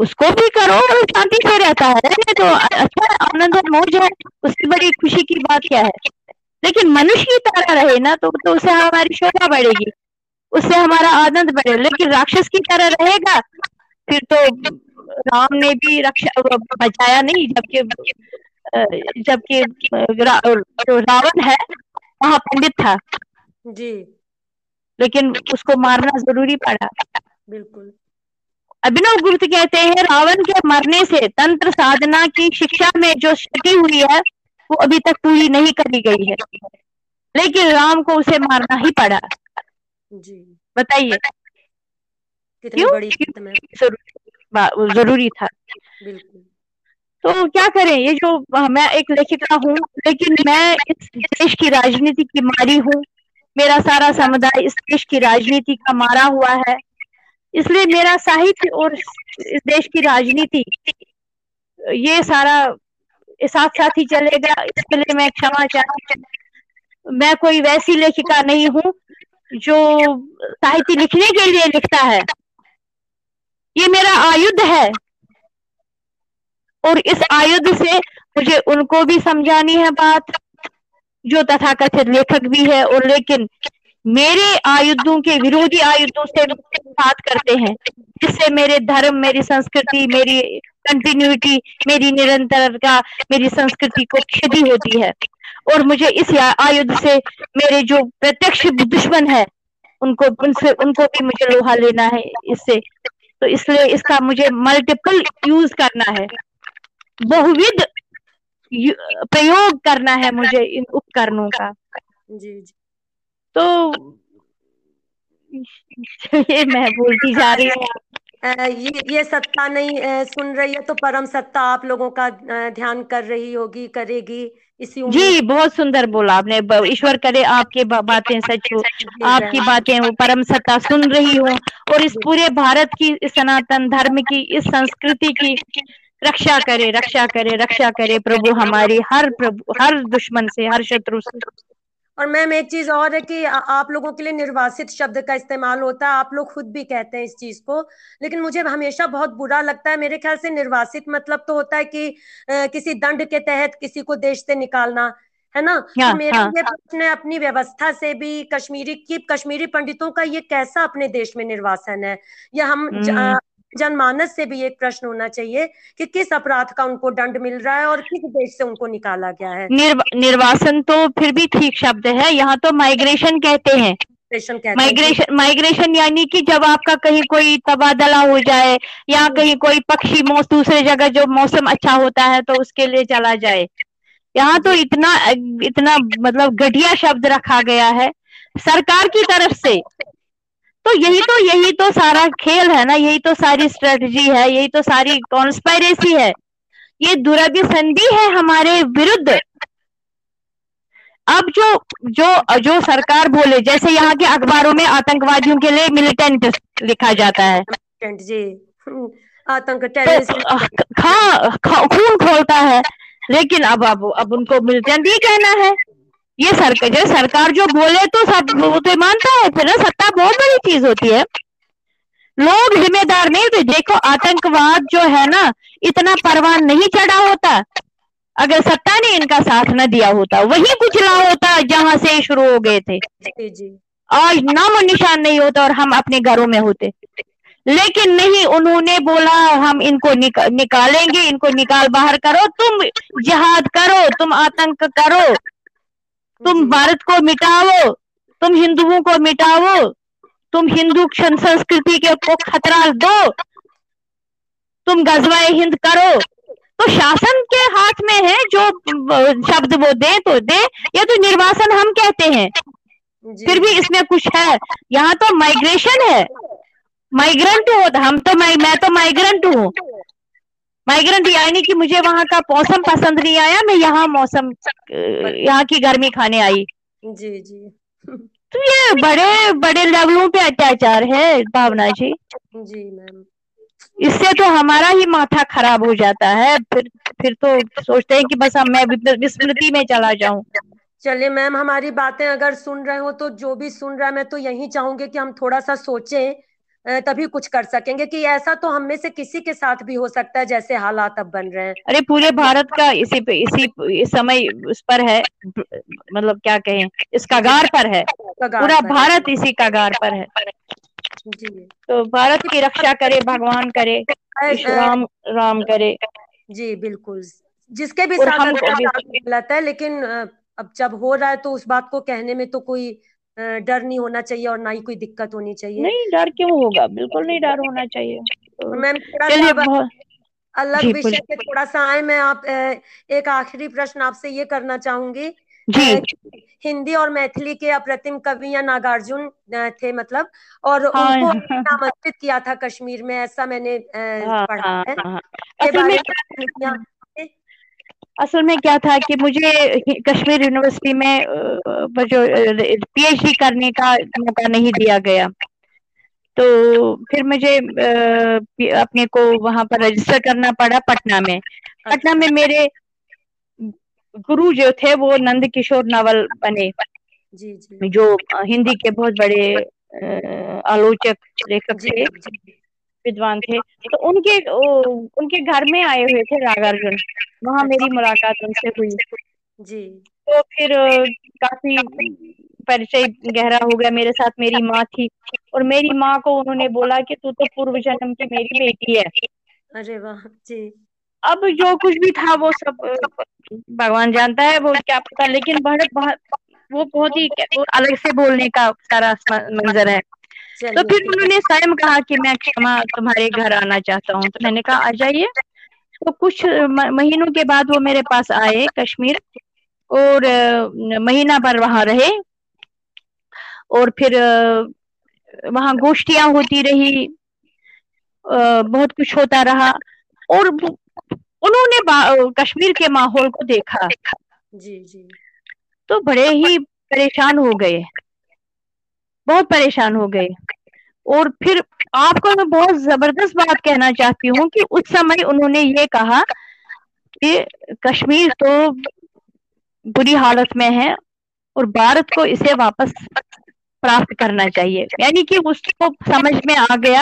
उसको भी करो शांति से रहता है। तो अच्छा आनंद और मौज है उसकी बड़ी खुशी की बात क्या है? लेकिन मनुष्य की तरह रहे ना तो, तो उससे हमारी शोभा बढ़ेगी उससे हमारा आनंद बढ़े। लेकिन राक्षस की तरह रहेगा फिर तो राम ने भी रक्षा बचाया नहीं जबकि जबकि जो रावण है वहाँ पंडित था। जी। लेकिन उसको मारना ज़रूरी पड़ा। बिल्कुल। अभिनव गुप्त कहते हैं रावण के मरने से तंत्र साधना की शिक्षा में जो क्षति हुई है वो अभी तक पूरी नहीं करी गई है। लेकिन राम को उसे मारना ही पड़ा। जी। बताइए। क्यों? ज़रूरी था? बिल्कुल। तो क्या करें? ये जो मैं एक लेखिका हूँ लेकिन मैं इस देश की राजनीति की मारी हूँ। मेरा सारा समुदाय इस देश की राजनीति का मारा हुआ है। इसलिए मेरा साहित्य और इस देश की राजनीति, ये सारा साथ साथ ही चलेगा इसके लिए मैं क्षमा चाहती मैं कोई वैसी लेखिका नहीं हूँ जो साहित्य लिखने के लिए लिखता है। ये मेरा आयुध है। और इस आयुध से मुझे उनको भी समझानी है बात, जो तथाकथित लेखक भी है और लेकिन मेरे आयुधों के विरोधी आयुधों से बात करते हैं, जिससे मेरे धर्म, मेरी संस्कृति, मेरी कंटिन्यूटी मेरी निरंतरता, मेरी संस्कृति को क्षति होती है। और मुझे इस आयुध से मेरे जो प्रत्यक्ष दुश्मन है, उनको, उनसे, उनको भी मुझे लोहा लेना है इससे। तो इसलिए इसका मुझे मल्टीपल यूज़ करना है। बहुविध प्रयोग करना है मुझे इन उपकरणों का। जी जी। तो ये मैं बोलती जा रही हूँ। ये ये सत्ता नहीं सुन रही है तो परम सत्ता आप लोगों का ध्यान कर रही होगी करेगी। इसी जी बहुत सुंदर बोला आपने। ईश्वर करे आपके बातें सच हो आपकी बातें वो परम सत्ता सुन रही हो। और इस पूरे भारत की इस सनातन धर्म की इस संस्कृति की रक्षा करे रक्षा करे रक्षा करे प्रभु हमारी हर प्रभु हर दुश्मन से हर शत्रु से। और मैम एक चीज़ और है कि आप लोगों के लिए निर्वासित शब्द का इस्तेमाल होता है। आप लोग खुद भी कहते हैं इस चीज़ को। लेकिन मुझे हमेशा बहुत बुरा लगता है। मेरे ख्याल से निर्वासित मतलब तो होता है कि आ, किसी दंड के तहत किसी को देश से निकालना है ना? हाँ, तो मेरा हाँ, ये प्रश्न है अपनी व्यवस्था से भी कश्मीरी की कश्मीरी पंडितों का ये कैसा अपने देश में निर्वासन है? या हम हम्म। जनमानस से भी एक प्रश्न होना चाहिए कि किस अपराध का उनको दंड मिल रहा है और किस देश से उनको निकाला गया है। निर्व, निर्वासन तो फिर भी ठीक शब्द है यहाँ तो माइग्रेशन कहते हैं। माइग्रेशन माइग्रेशन यानी कि जब आपका कहीं कोई तबादला हो जाए या हम्म। कहीं कोई पक्षी दूसरे जगह जो मौसम अच्छा होता है तो उसके लिए चला जाए। यहाँ तो इतना इतना मतलब घटिया शब्द रखा गया है सरकार की तरफ़ से। तो यही तो यही तो सारा खेल है ना यही तो सारी स्ट्रेटजी है यही तो सारी कॉन्स्पायरेसी है। ये दुराभिसंधि है हमारे विरुद्ध। अब जो जो जो सरकार बोले जैसे यहाँ के अखबारों में आतंकवादियों के लिए मिलिटेंट लिखा जाता है। जी। आतंक तो, हाँ। खून खोलता है। लेकिन अब अब अब उनको मिलिटेंट ही कहना है। ये सरकार जो सरकार जो बोले तो सब वो तो मानता है फिर सत्ता बहुत बड़ी चीज़ होती है। लोग जिम्मेदार नहीं तो देखो आतंकवाद जो है ना इतना परवान नहीं चढ़ा होता। अगर सत्ता ने इनका साथ न दिया होता वही कुचला होता जहाँ से शुरू हो गए थे। आज नाम निशान नहीं होता और हम अपने घरों में होते। लेकिन नहीं उन्होंने बोला हम इनको निका, निकालेंगे इनको निकाल बाहर करो तुम जिहाद करो तुम आतंक करो। तुम भारत को मिटाओ तुम हिंदुओं को मिटाओ तुम हिंदू संस्कृति के को खतरा दो तुम गजवाए हिंद करो। तो शासन के हाथ में है जो शब्द वो दे तो दे ये तो निर्वासन हम कहते हैं। फिर भी इसमें कुछ है। यहाँ तो माइग्रेशन है। माइग्रेंट हो हम तो मैं तो माइग्रेंट हूँ। माइग्रेंट यानी कि मुझे वहाँ का मौसम पसंद नहीं आया मैं यहाँ मौसम यहाँ की गर्मी खाने आई। जी जी। तो ये बड़े बड़े लेवलों पे अत्याचार है भावना जी। जी मैम। इससे तो हमारा ही माथा खराब हो जाता है फिर फिर तो सोचते हैं कि बस हम मैं विस्मृति में चला जाऊँ। चलिए मैम हमारी बातें अगर सुन रहे हो तो जो भी सुन रहा है मैं तो यही चाहूँगी कि हम थोड़ा सा सोचें तभी कुछ कर सकेंगे कि ऐसा तो हम में से किसी के साथ भी हो सकता है जैसे हालात अब बन रहे हैं। अरे पूरे भारत का इसी पे इसी इस समय उस पर है मतलब क्या कहें इस कगार पर है। पूरा भारत इसी कगार पर है। जी। तो भारत की रक्षा करे भगवान करे राम राम करे। जी बिल्कुल। जिसके भी साथ गलत है लेकिन अब जब हो रहा है तो उस बात को कहने में तो कोई डर नहीं होना चाहिए और ना ही कोई दिक्कत होनी चाहिए। नहीं डर क्यों होगा? बिल्कुल नहीं डर होना चाहिए। तो मैम थोड़ा अलग विषय पे थोड़ा सा आए मैं आप एक आखिरी प्रश्न आपसे ये करना चाहूँगी। जी। हिंदी और मैथिली के अप्रतिम कवि या नागार्जुन थे मतलब और हाँ, उनको नामांकित किया था कश्मीर में ऐसा मैंने हाँ, पढ़ा है हाँ, हाँ, असल में क्या था कि मुझे कश्मीर यूनिवर्सिटी में जो पीएचडी करने का मौका नहीं दिया गया। तो फिर मुझे अपने को वहाँ पर रजिस्टर करना पड़ा पटना में। पटना में मेरे गुरु जो थे वो नंद किशोर नावल बने। जी जी। जो हिंदी के बहुत बड़े आलोचक लेखक थे। विद्वान थे। तो उनके उनके घर में आए हुए थे नागार्जुन वहाँ मेरी मुलाकात उनसे हुई। जी। तो फिर काफ़ी परिचय गहरा हो गया। मेरे साथ मेरी माँ थी और मेरी माँ को उन्होंने बोला कि तू तो पूर्व जन्म की मेरी बेटी है। अरे वाह जी। अब जो कुछ भी था वो सब भगवान जानता है वो क्या पता लेकिन बहुत वो बहुत ही वो अलग से बोलने का सारा मंजर है। तो फिर उन्होंने स्वयं कहा कि मैं क्षमा तुम्हारे घर आना चाहता हूँ। तो मैंने कहा आ जाइए। तो कुछ महीनों के बाद वो मेरे पास आए कश्मीर और महीना भर वहाँ रहे और फिर वहाँ गोष्ठियाँ होती रही बहुत कुछ होता रहा और उन्होंने कश्मीर के माहौल को देखा। जी जी। तो बड़े ही परेशान हो गए। बहुत परेशान हो गए। और फिर आपको मैं बहुत ज़बरदस्त बात कहना चाहती हूँ कि उस समय उन्होंने ये कहा कि कश्मीर तो बुरी हालत में है और भारत को इसे वापस प्राप्त करना चाहिए। यानी कि उसको समझ में आ गया,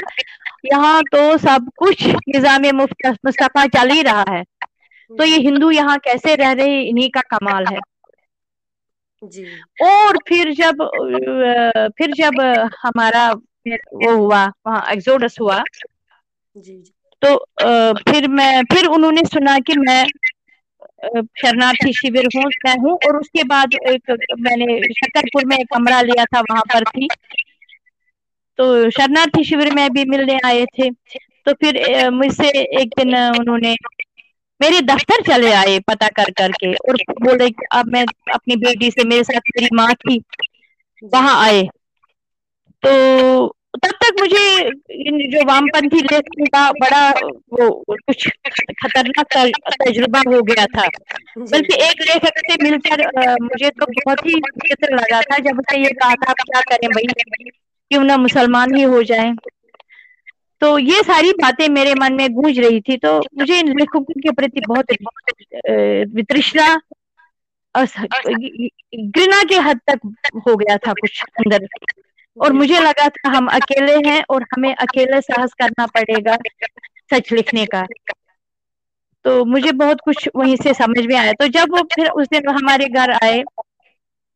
यहाँ तो सब कुछ निज़ाम मुस्तफ़ा चल ही रहा है। तो ये हिंदू यहाँ कैसे रह रहे इन्हीं का कमाल है। जी। और फिर जब फिर जब हमारा वो हुआ वहाँ एक्सोडस हुआ जी तो फिर मैं फिर उन्होंने सुना कि मैं शरणार्थी शिविर हूँ मैं हूँ और उसके बाद एक मैंने शकरपुर में एक कमरा लिया था वहाँ पर थी। तो शरणार्थी शिविर में भी मिलने आए थे। तो फिर मुझसे एक दिन उन्होंने मेरे दफ्तर चले आए पता कर करके और बोले कि अब मैं अपनी बेटी से मेरे साथ मेरी माँ थी वहाँ आए। तो तब तक मुझे जो वामपंथी लेखन का बड़ा वो कुछ खतरनाक तजुर्बा हो गया था। बल्कि एक लेखक से मिलकर मुझे तो बहुत ही लगा था जब उसने ये कहा था क्या करें भाई? क्यों ना मुसलमान ही हो जाए? तो ये सारी बातें मेरे मन में गूंज रही थी तो मुझे इन लेखकों के प्रति बहुत वितृष्णा घृणा के हद तक हो गया था कुछ अंदर और मुझे लगा था हम अकेले हैं और हमें अकेले साहस करना पड़ेगा सच लिखने का। तो मुझे बहुत कुछ वहीं से समझ में आया। तो जब वो फिर उस दिन हमारे घर आए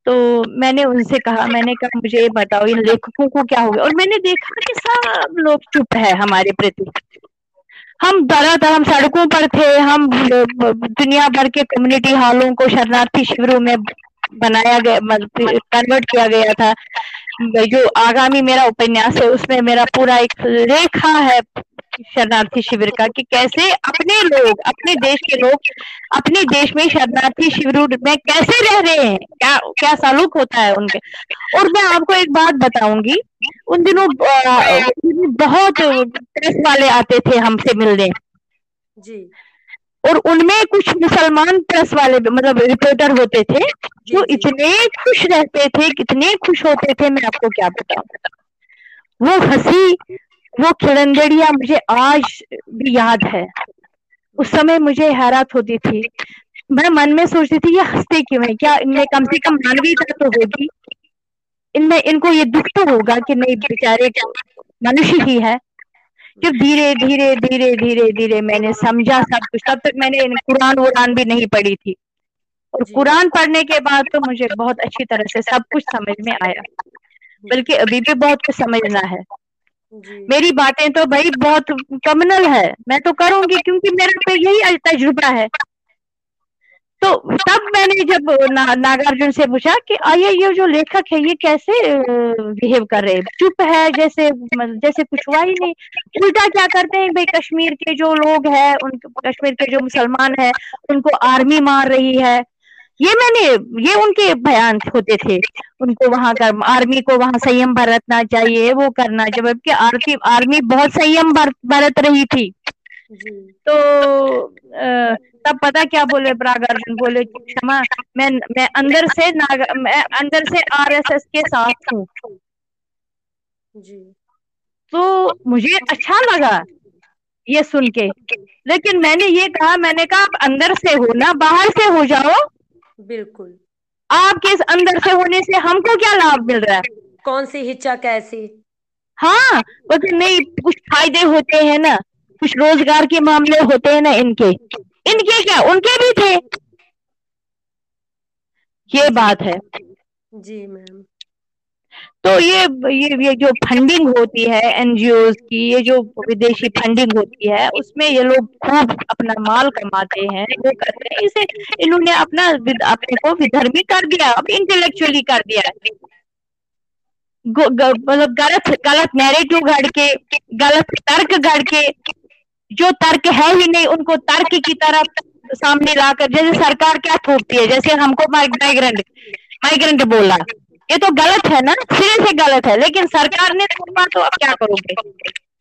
तो मैंने उनसे कहा, मैंने कहा, मुझे बताओ, इन लेखकों को क्या हो गया? और मैंने देखा कि सब लोग चुप है हमारे प्रति। हम दरा हम सड़कों पर थे, हम दुनिया भर के कम्युनिटी हॉलों को शरणार्थी शिविरों में बनाया गया कन्वर्ट किया गया था। जो आगामी मेरा उपन्यास है, उसमें मेरा पूरा एक रेखा है शरणार्थी शिविर का कि कैसे अपने लोग अपने देश के लोग अपने देश में शरणार्थी शिविर में कैसे रह रहे हैं? क्या क्या सालुक होता है उनके? और मैं आपको एक बात बताऊँगी। उन दिनों बहुत प्रेस वाले आते थे हमसे मिलने। जी। और उनमें कुछ मुसलमान प्रेस वाले मतलब रिपोर्टर होते थे जो। इतने खुश रहते थे कितने खुश होते थे मैं आपको क्या बताऊँ? वो हँसी वो खिलंदड़िया मुझे आज भी याद है। उस समय मुझे हैरत होती थी। मैं मन में सोचती थी ये हँसते क्यों है? क्या इनमें कम से कम मानवीयता तो होगी? इनमें इनको ये दुख तो होगा कि नहीं बेचारे मनुष्य ही है। जब धीरे धीरे धीरे धीरे धीरे मैंने समझा सब कुछ तब तक मैंने कुरान वुरान भी नहीं पढ़ी थी। और कुरान पढ़ने के बाद तो मुझे बहुत अच्छी तरह से सब कुछ समझ में आया। बल्कि अभी भी बहुत कुछ समझना है। मेरी बातें तो भाई बहुत कमनल है। मैं तो करूँगी क्योंकि मेरे तो यही तजुर्बा है। तो तब मैंने जब ना, नागार्जुन से पूछा कि आइए ये जो लेखक है ये कैसे बिहेव कर रहे हैं? चुप है जैसे जैसे कुछ हुआ ही नहीं। उल्टा क्या करते हैं? भाई कश्मीर के जो लोग हैं उन कश्मीर के जो मुसलमान है उनको आर्मी मार रही है। ये मैंने ये उनके बयान होते थे। उनको वहाँ कर आर्मी को वहाँ संयम बरतना चाहिए वो करना। जबकि आर्मी आर्मी बहुत संयम बरत रही थी। तो आ, तब पता क्या बोले प्राग अर्जुन बोले क्षमा मैं मैं अंदर से नाग मैं अंदर से आरएसएस के साथ हूँ। तो मुझे अच्छा लगा ये सुन के। लेकिन मैंने ये कहा मैंने कहा आप अंदर से हो ना बाहर से हो जाओ। बिल्कुल। आपके इस अंदर से होने से हमको क्या लाभ मिल रहा है? कौन सी हिच्चा कैसी? हाँ बोलते नहीं कुछ फ़ायदे होते हैं ना कुछ रोज़गार के मामले होते हैं ना इनके। इनके क्या उनके भी थे? ये बात है। जी मैम। तो ये ये ये जो फंडिंग होती है एनजीओ की, ये जो विदेशी फंडिंग होती है, उसमें ये लोग खूब अपना माल कमाते हैं, वो करते हैं। इसे इन्होंने अपना अपने को विधर्मी कर दिया, अब इंटेलेक्चुअली कर दिया मतलब गलत गलत नैरेटिव गढ़ के, गलत तर्क गढ़ के, जो तर्क है ही नहीं, उनको तर्क की तरफ़ सामने लाकर, जैसे सरकार क्या थोपती है, जैसे हमको माइग्रेंट माइग्रेंट बोला। ये तो गलत है ना सिरे से गलत है लेकिन सरकार ने थोपा तो अब क्या करोगे?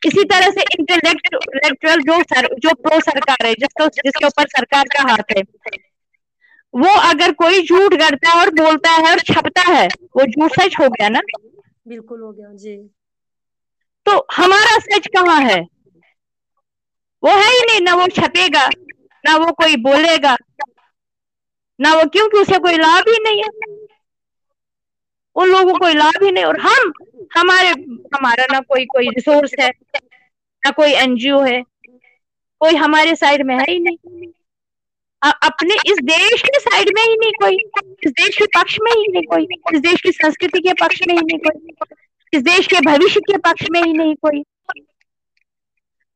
इसी तरह से इंटेलेक्चुअल जो सर, जो प्रो सरकार है जिसको जिसके ऊपर सरकार का हाथ है वो अगर कोई झूठ करता है और बोलता है और छपता है वो झूठ सच हो गया ना? बिल्कुल हो गया जी। तो हमारा सच कहाँ है? वो है ही नहीं ना वो छपेगा ना वो कोई बोलेगा ना वो क्योंकि उसे कोई लाभ ही नहीं है। उन लोगों को लाभ ही नहीं, और हम, हमारे, हमारा ना कोई कोई रिसोर्स है, ना कोई एनजीओ है, कोई हमारे साइड में है ही नहीं। अपने इस देश के साइड में ही नहीं कोई, इस देश के पक्ष में ही नहीं कोई, इस देश की संस्कृति के पक्ष में ही नहीं कोई, इस देश के भविष्य के पक्ष में ही नहीं कोई।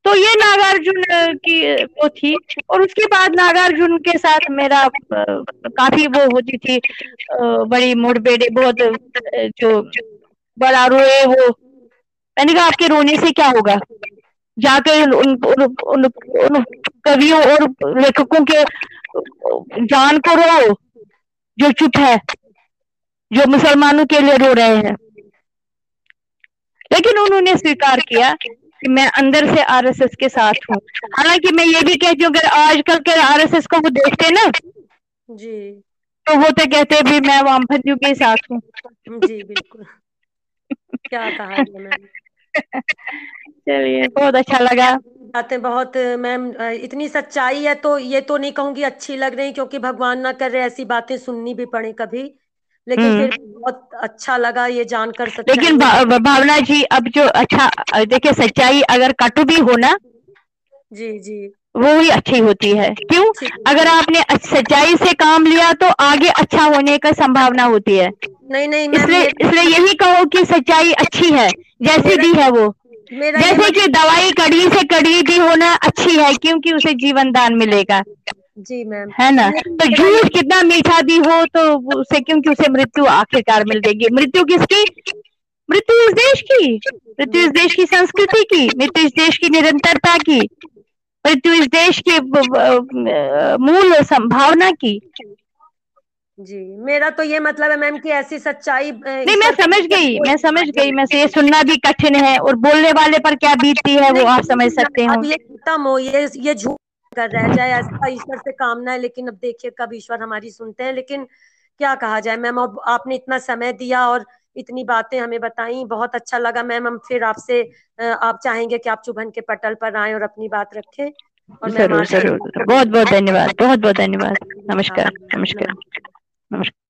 तो ये नागार्जुन की वो थी। और उसके बाद नागार्जुन के साथ मेरा काफ़ी वो होती थी बड़ी मुठभेड़े बहुत जो बड़ा रोए वो। मैंने कहा आपके रोने से क्या होगा? जाके उन, उन, उन, उन कवियों और लेखकों के जान को रो जो चुप है जो मुसलमानों के लिए रो रहे हैं। लेकिन उन्होंने स्वीकार किया। कि मैं अंदर से आरएसएस के साथ हूँ। हालाँकि मैं ये भी कहती हूँ अगर आजकल के आरएसएस को वो देखते ना जी। तो वो तो कहते भी मैं वामपंथियों के साथ हूँ। जी बिल्कुल। क्या कहा चलिए बहुत अच्छा लगा। बातें बहुत मैम इतनी सच्चाई है तो ये तो नहीं कहूँगी अच्छी लग रही क्योंकि भगवान ना कर रहे ऐसी बातें सुननी भी पड़े कभी। लेकिन हम्म। फिर बहुत अच्छा लगा ये जानकर लेकिन भा, भावना जी अब जो अच्छा देखिए सच्चाई अगर कटु भी हो ना जी जी। वो ही अच्छी होती है। क्यों? अगर आपने सच्चाई से काम लिया तो आगे अच्छा होने का संभावना होती है। नहीं नहीं इसलिए इसलिए यही कहो कि सच्चाई अच्छी है जैसी भी है वो। जैसे कि दवाई कड़ी से कड़ी भी होना अच्छी है क्योंकि उसे जीवन दान मिलेगा। जी मैम है ना? तो झूठ कितना मीठा भी हो तो उसे क्योंकि उसे मृत्यु आखिरकार मिल देगी मृत्यु किसकी? मृत्यु इस देश की। मृत्यु इस देश की संस्कृति की। मृत्यु इस देश की निरंतरता की। मृत्यु इस देश के मूल संभावना की। जी मेरा तो ये मतलब है मैम कि ऐसी सच्चाई नहीं मैं समझ गई मैं समझ गई मैं से ये सुनना भी कठिन है और बोलने वाले पर क्या बीतती है वो आप समझ सकते हैं। ये खत्म हो ये ये झूठ कर रह जाए चाहे ऐसा ईश्वर से कामना है लेकिन अब देखिए कब ईश्वर हमारी सुनते हैं। लेकिन क्या कहा जाए मैम अब आपने इतना समय दिया और इतनी बातें हमें बताई बहुत अच्छा लगा। मैम हम फिर आपसे आप चाहेंगे कि आप चुभन के पटल पर आए और अपनी बात रखें। और ज़रूर ज़रूर बहुत बहुत धन्यवाद बहुत बहुत धन्यवाद। नमस्कार नमस्कार नमस्कार।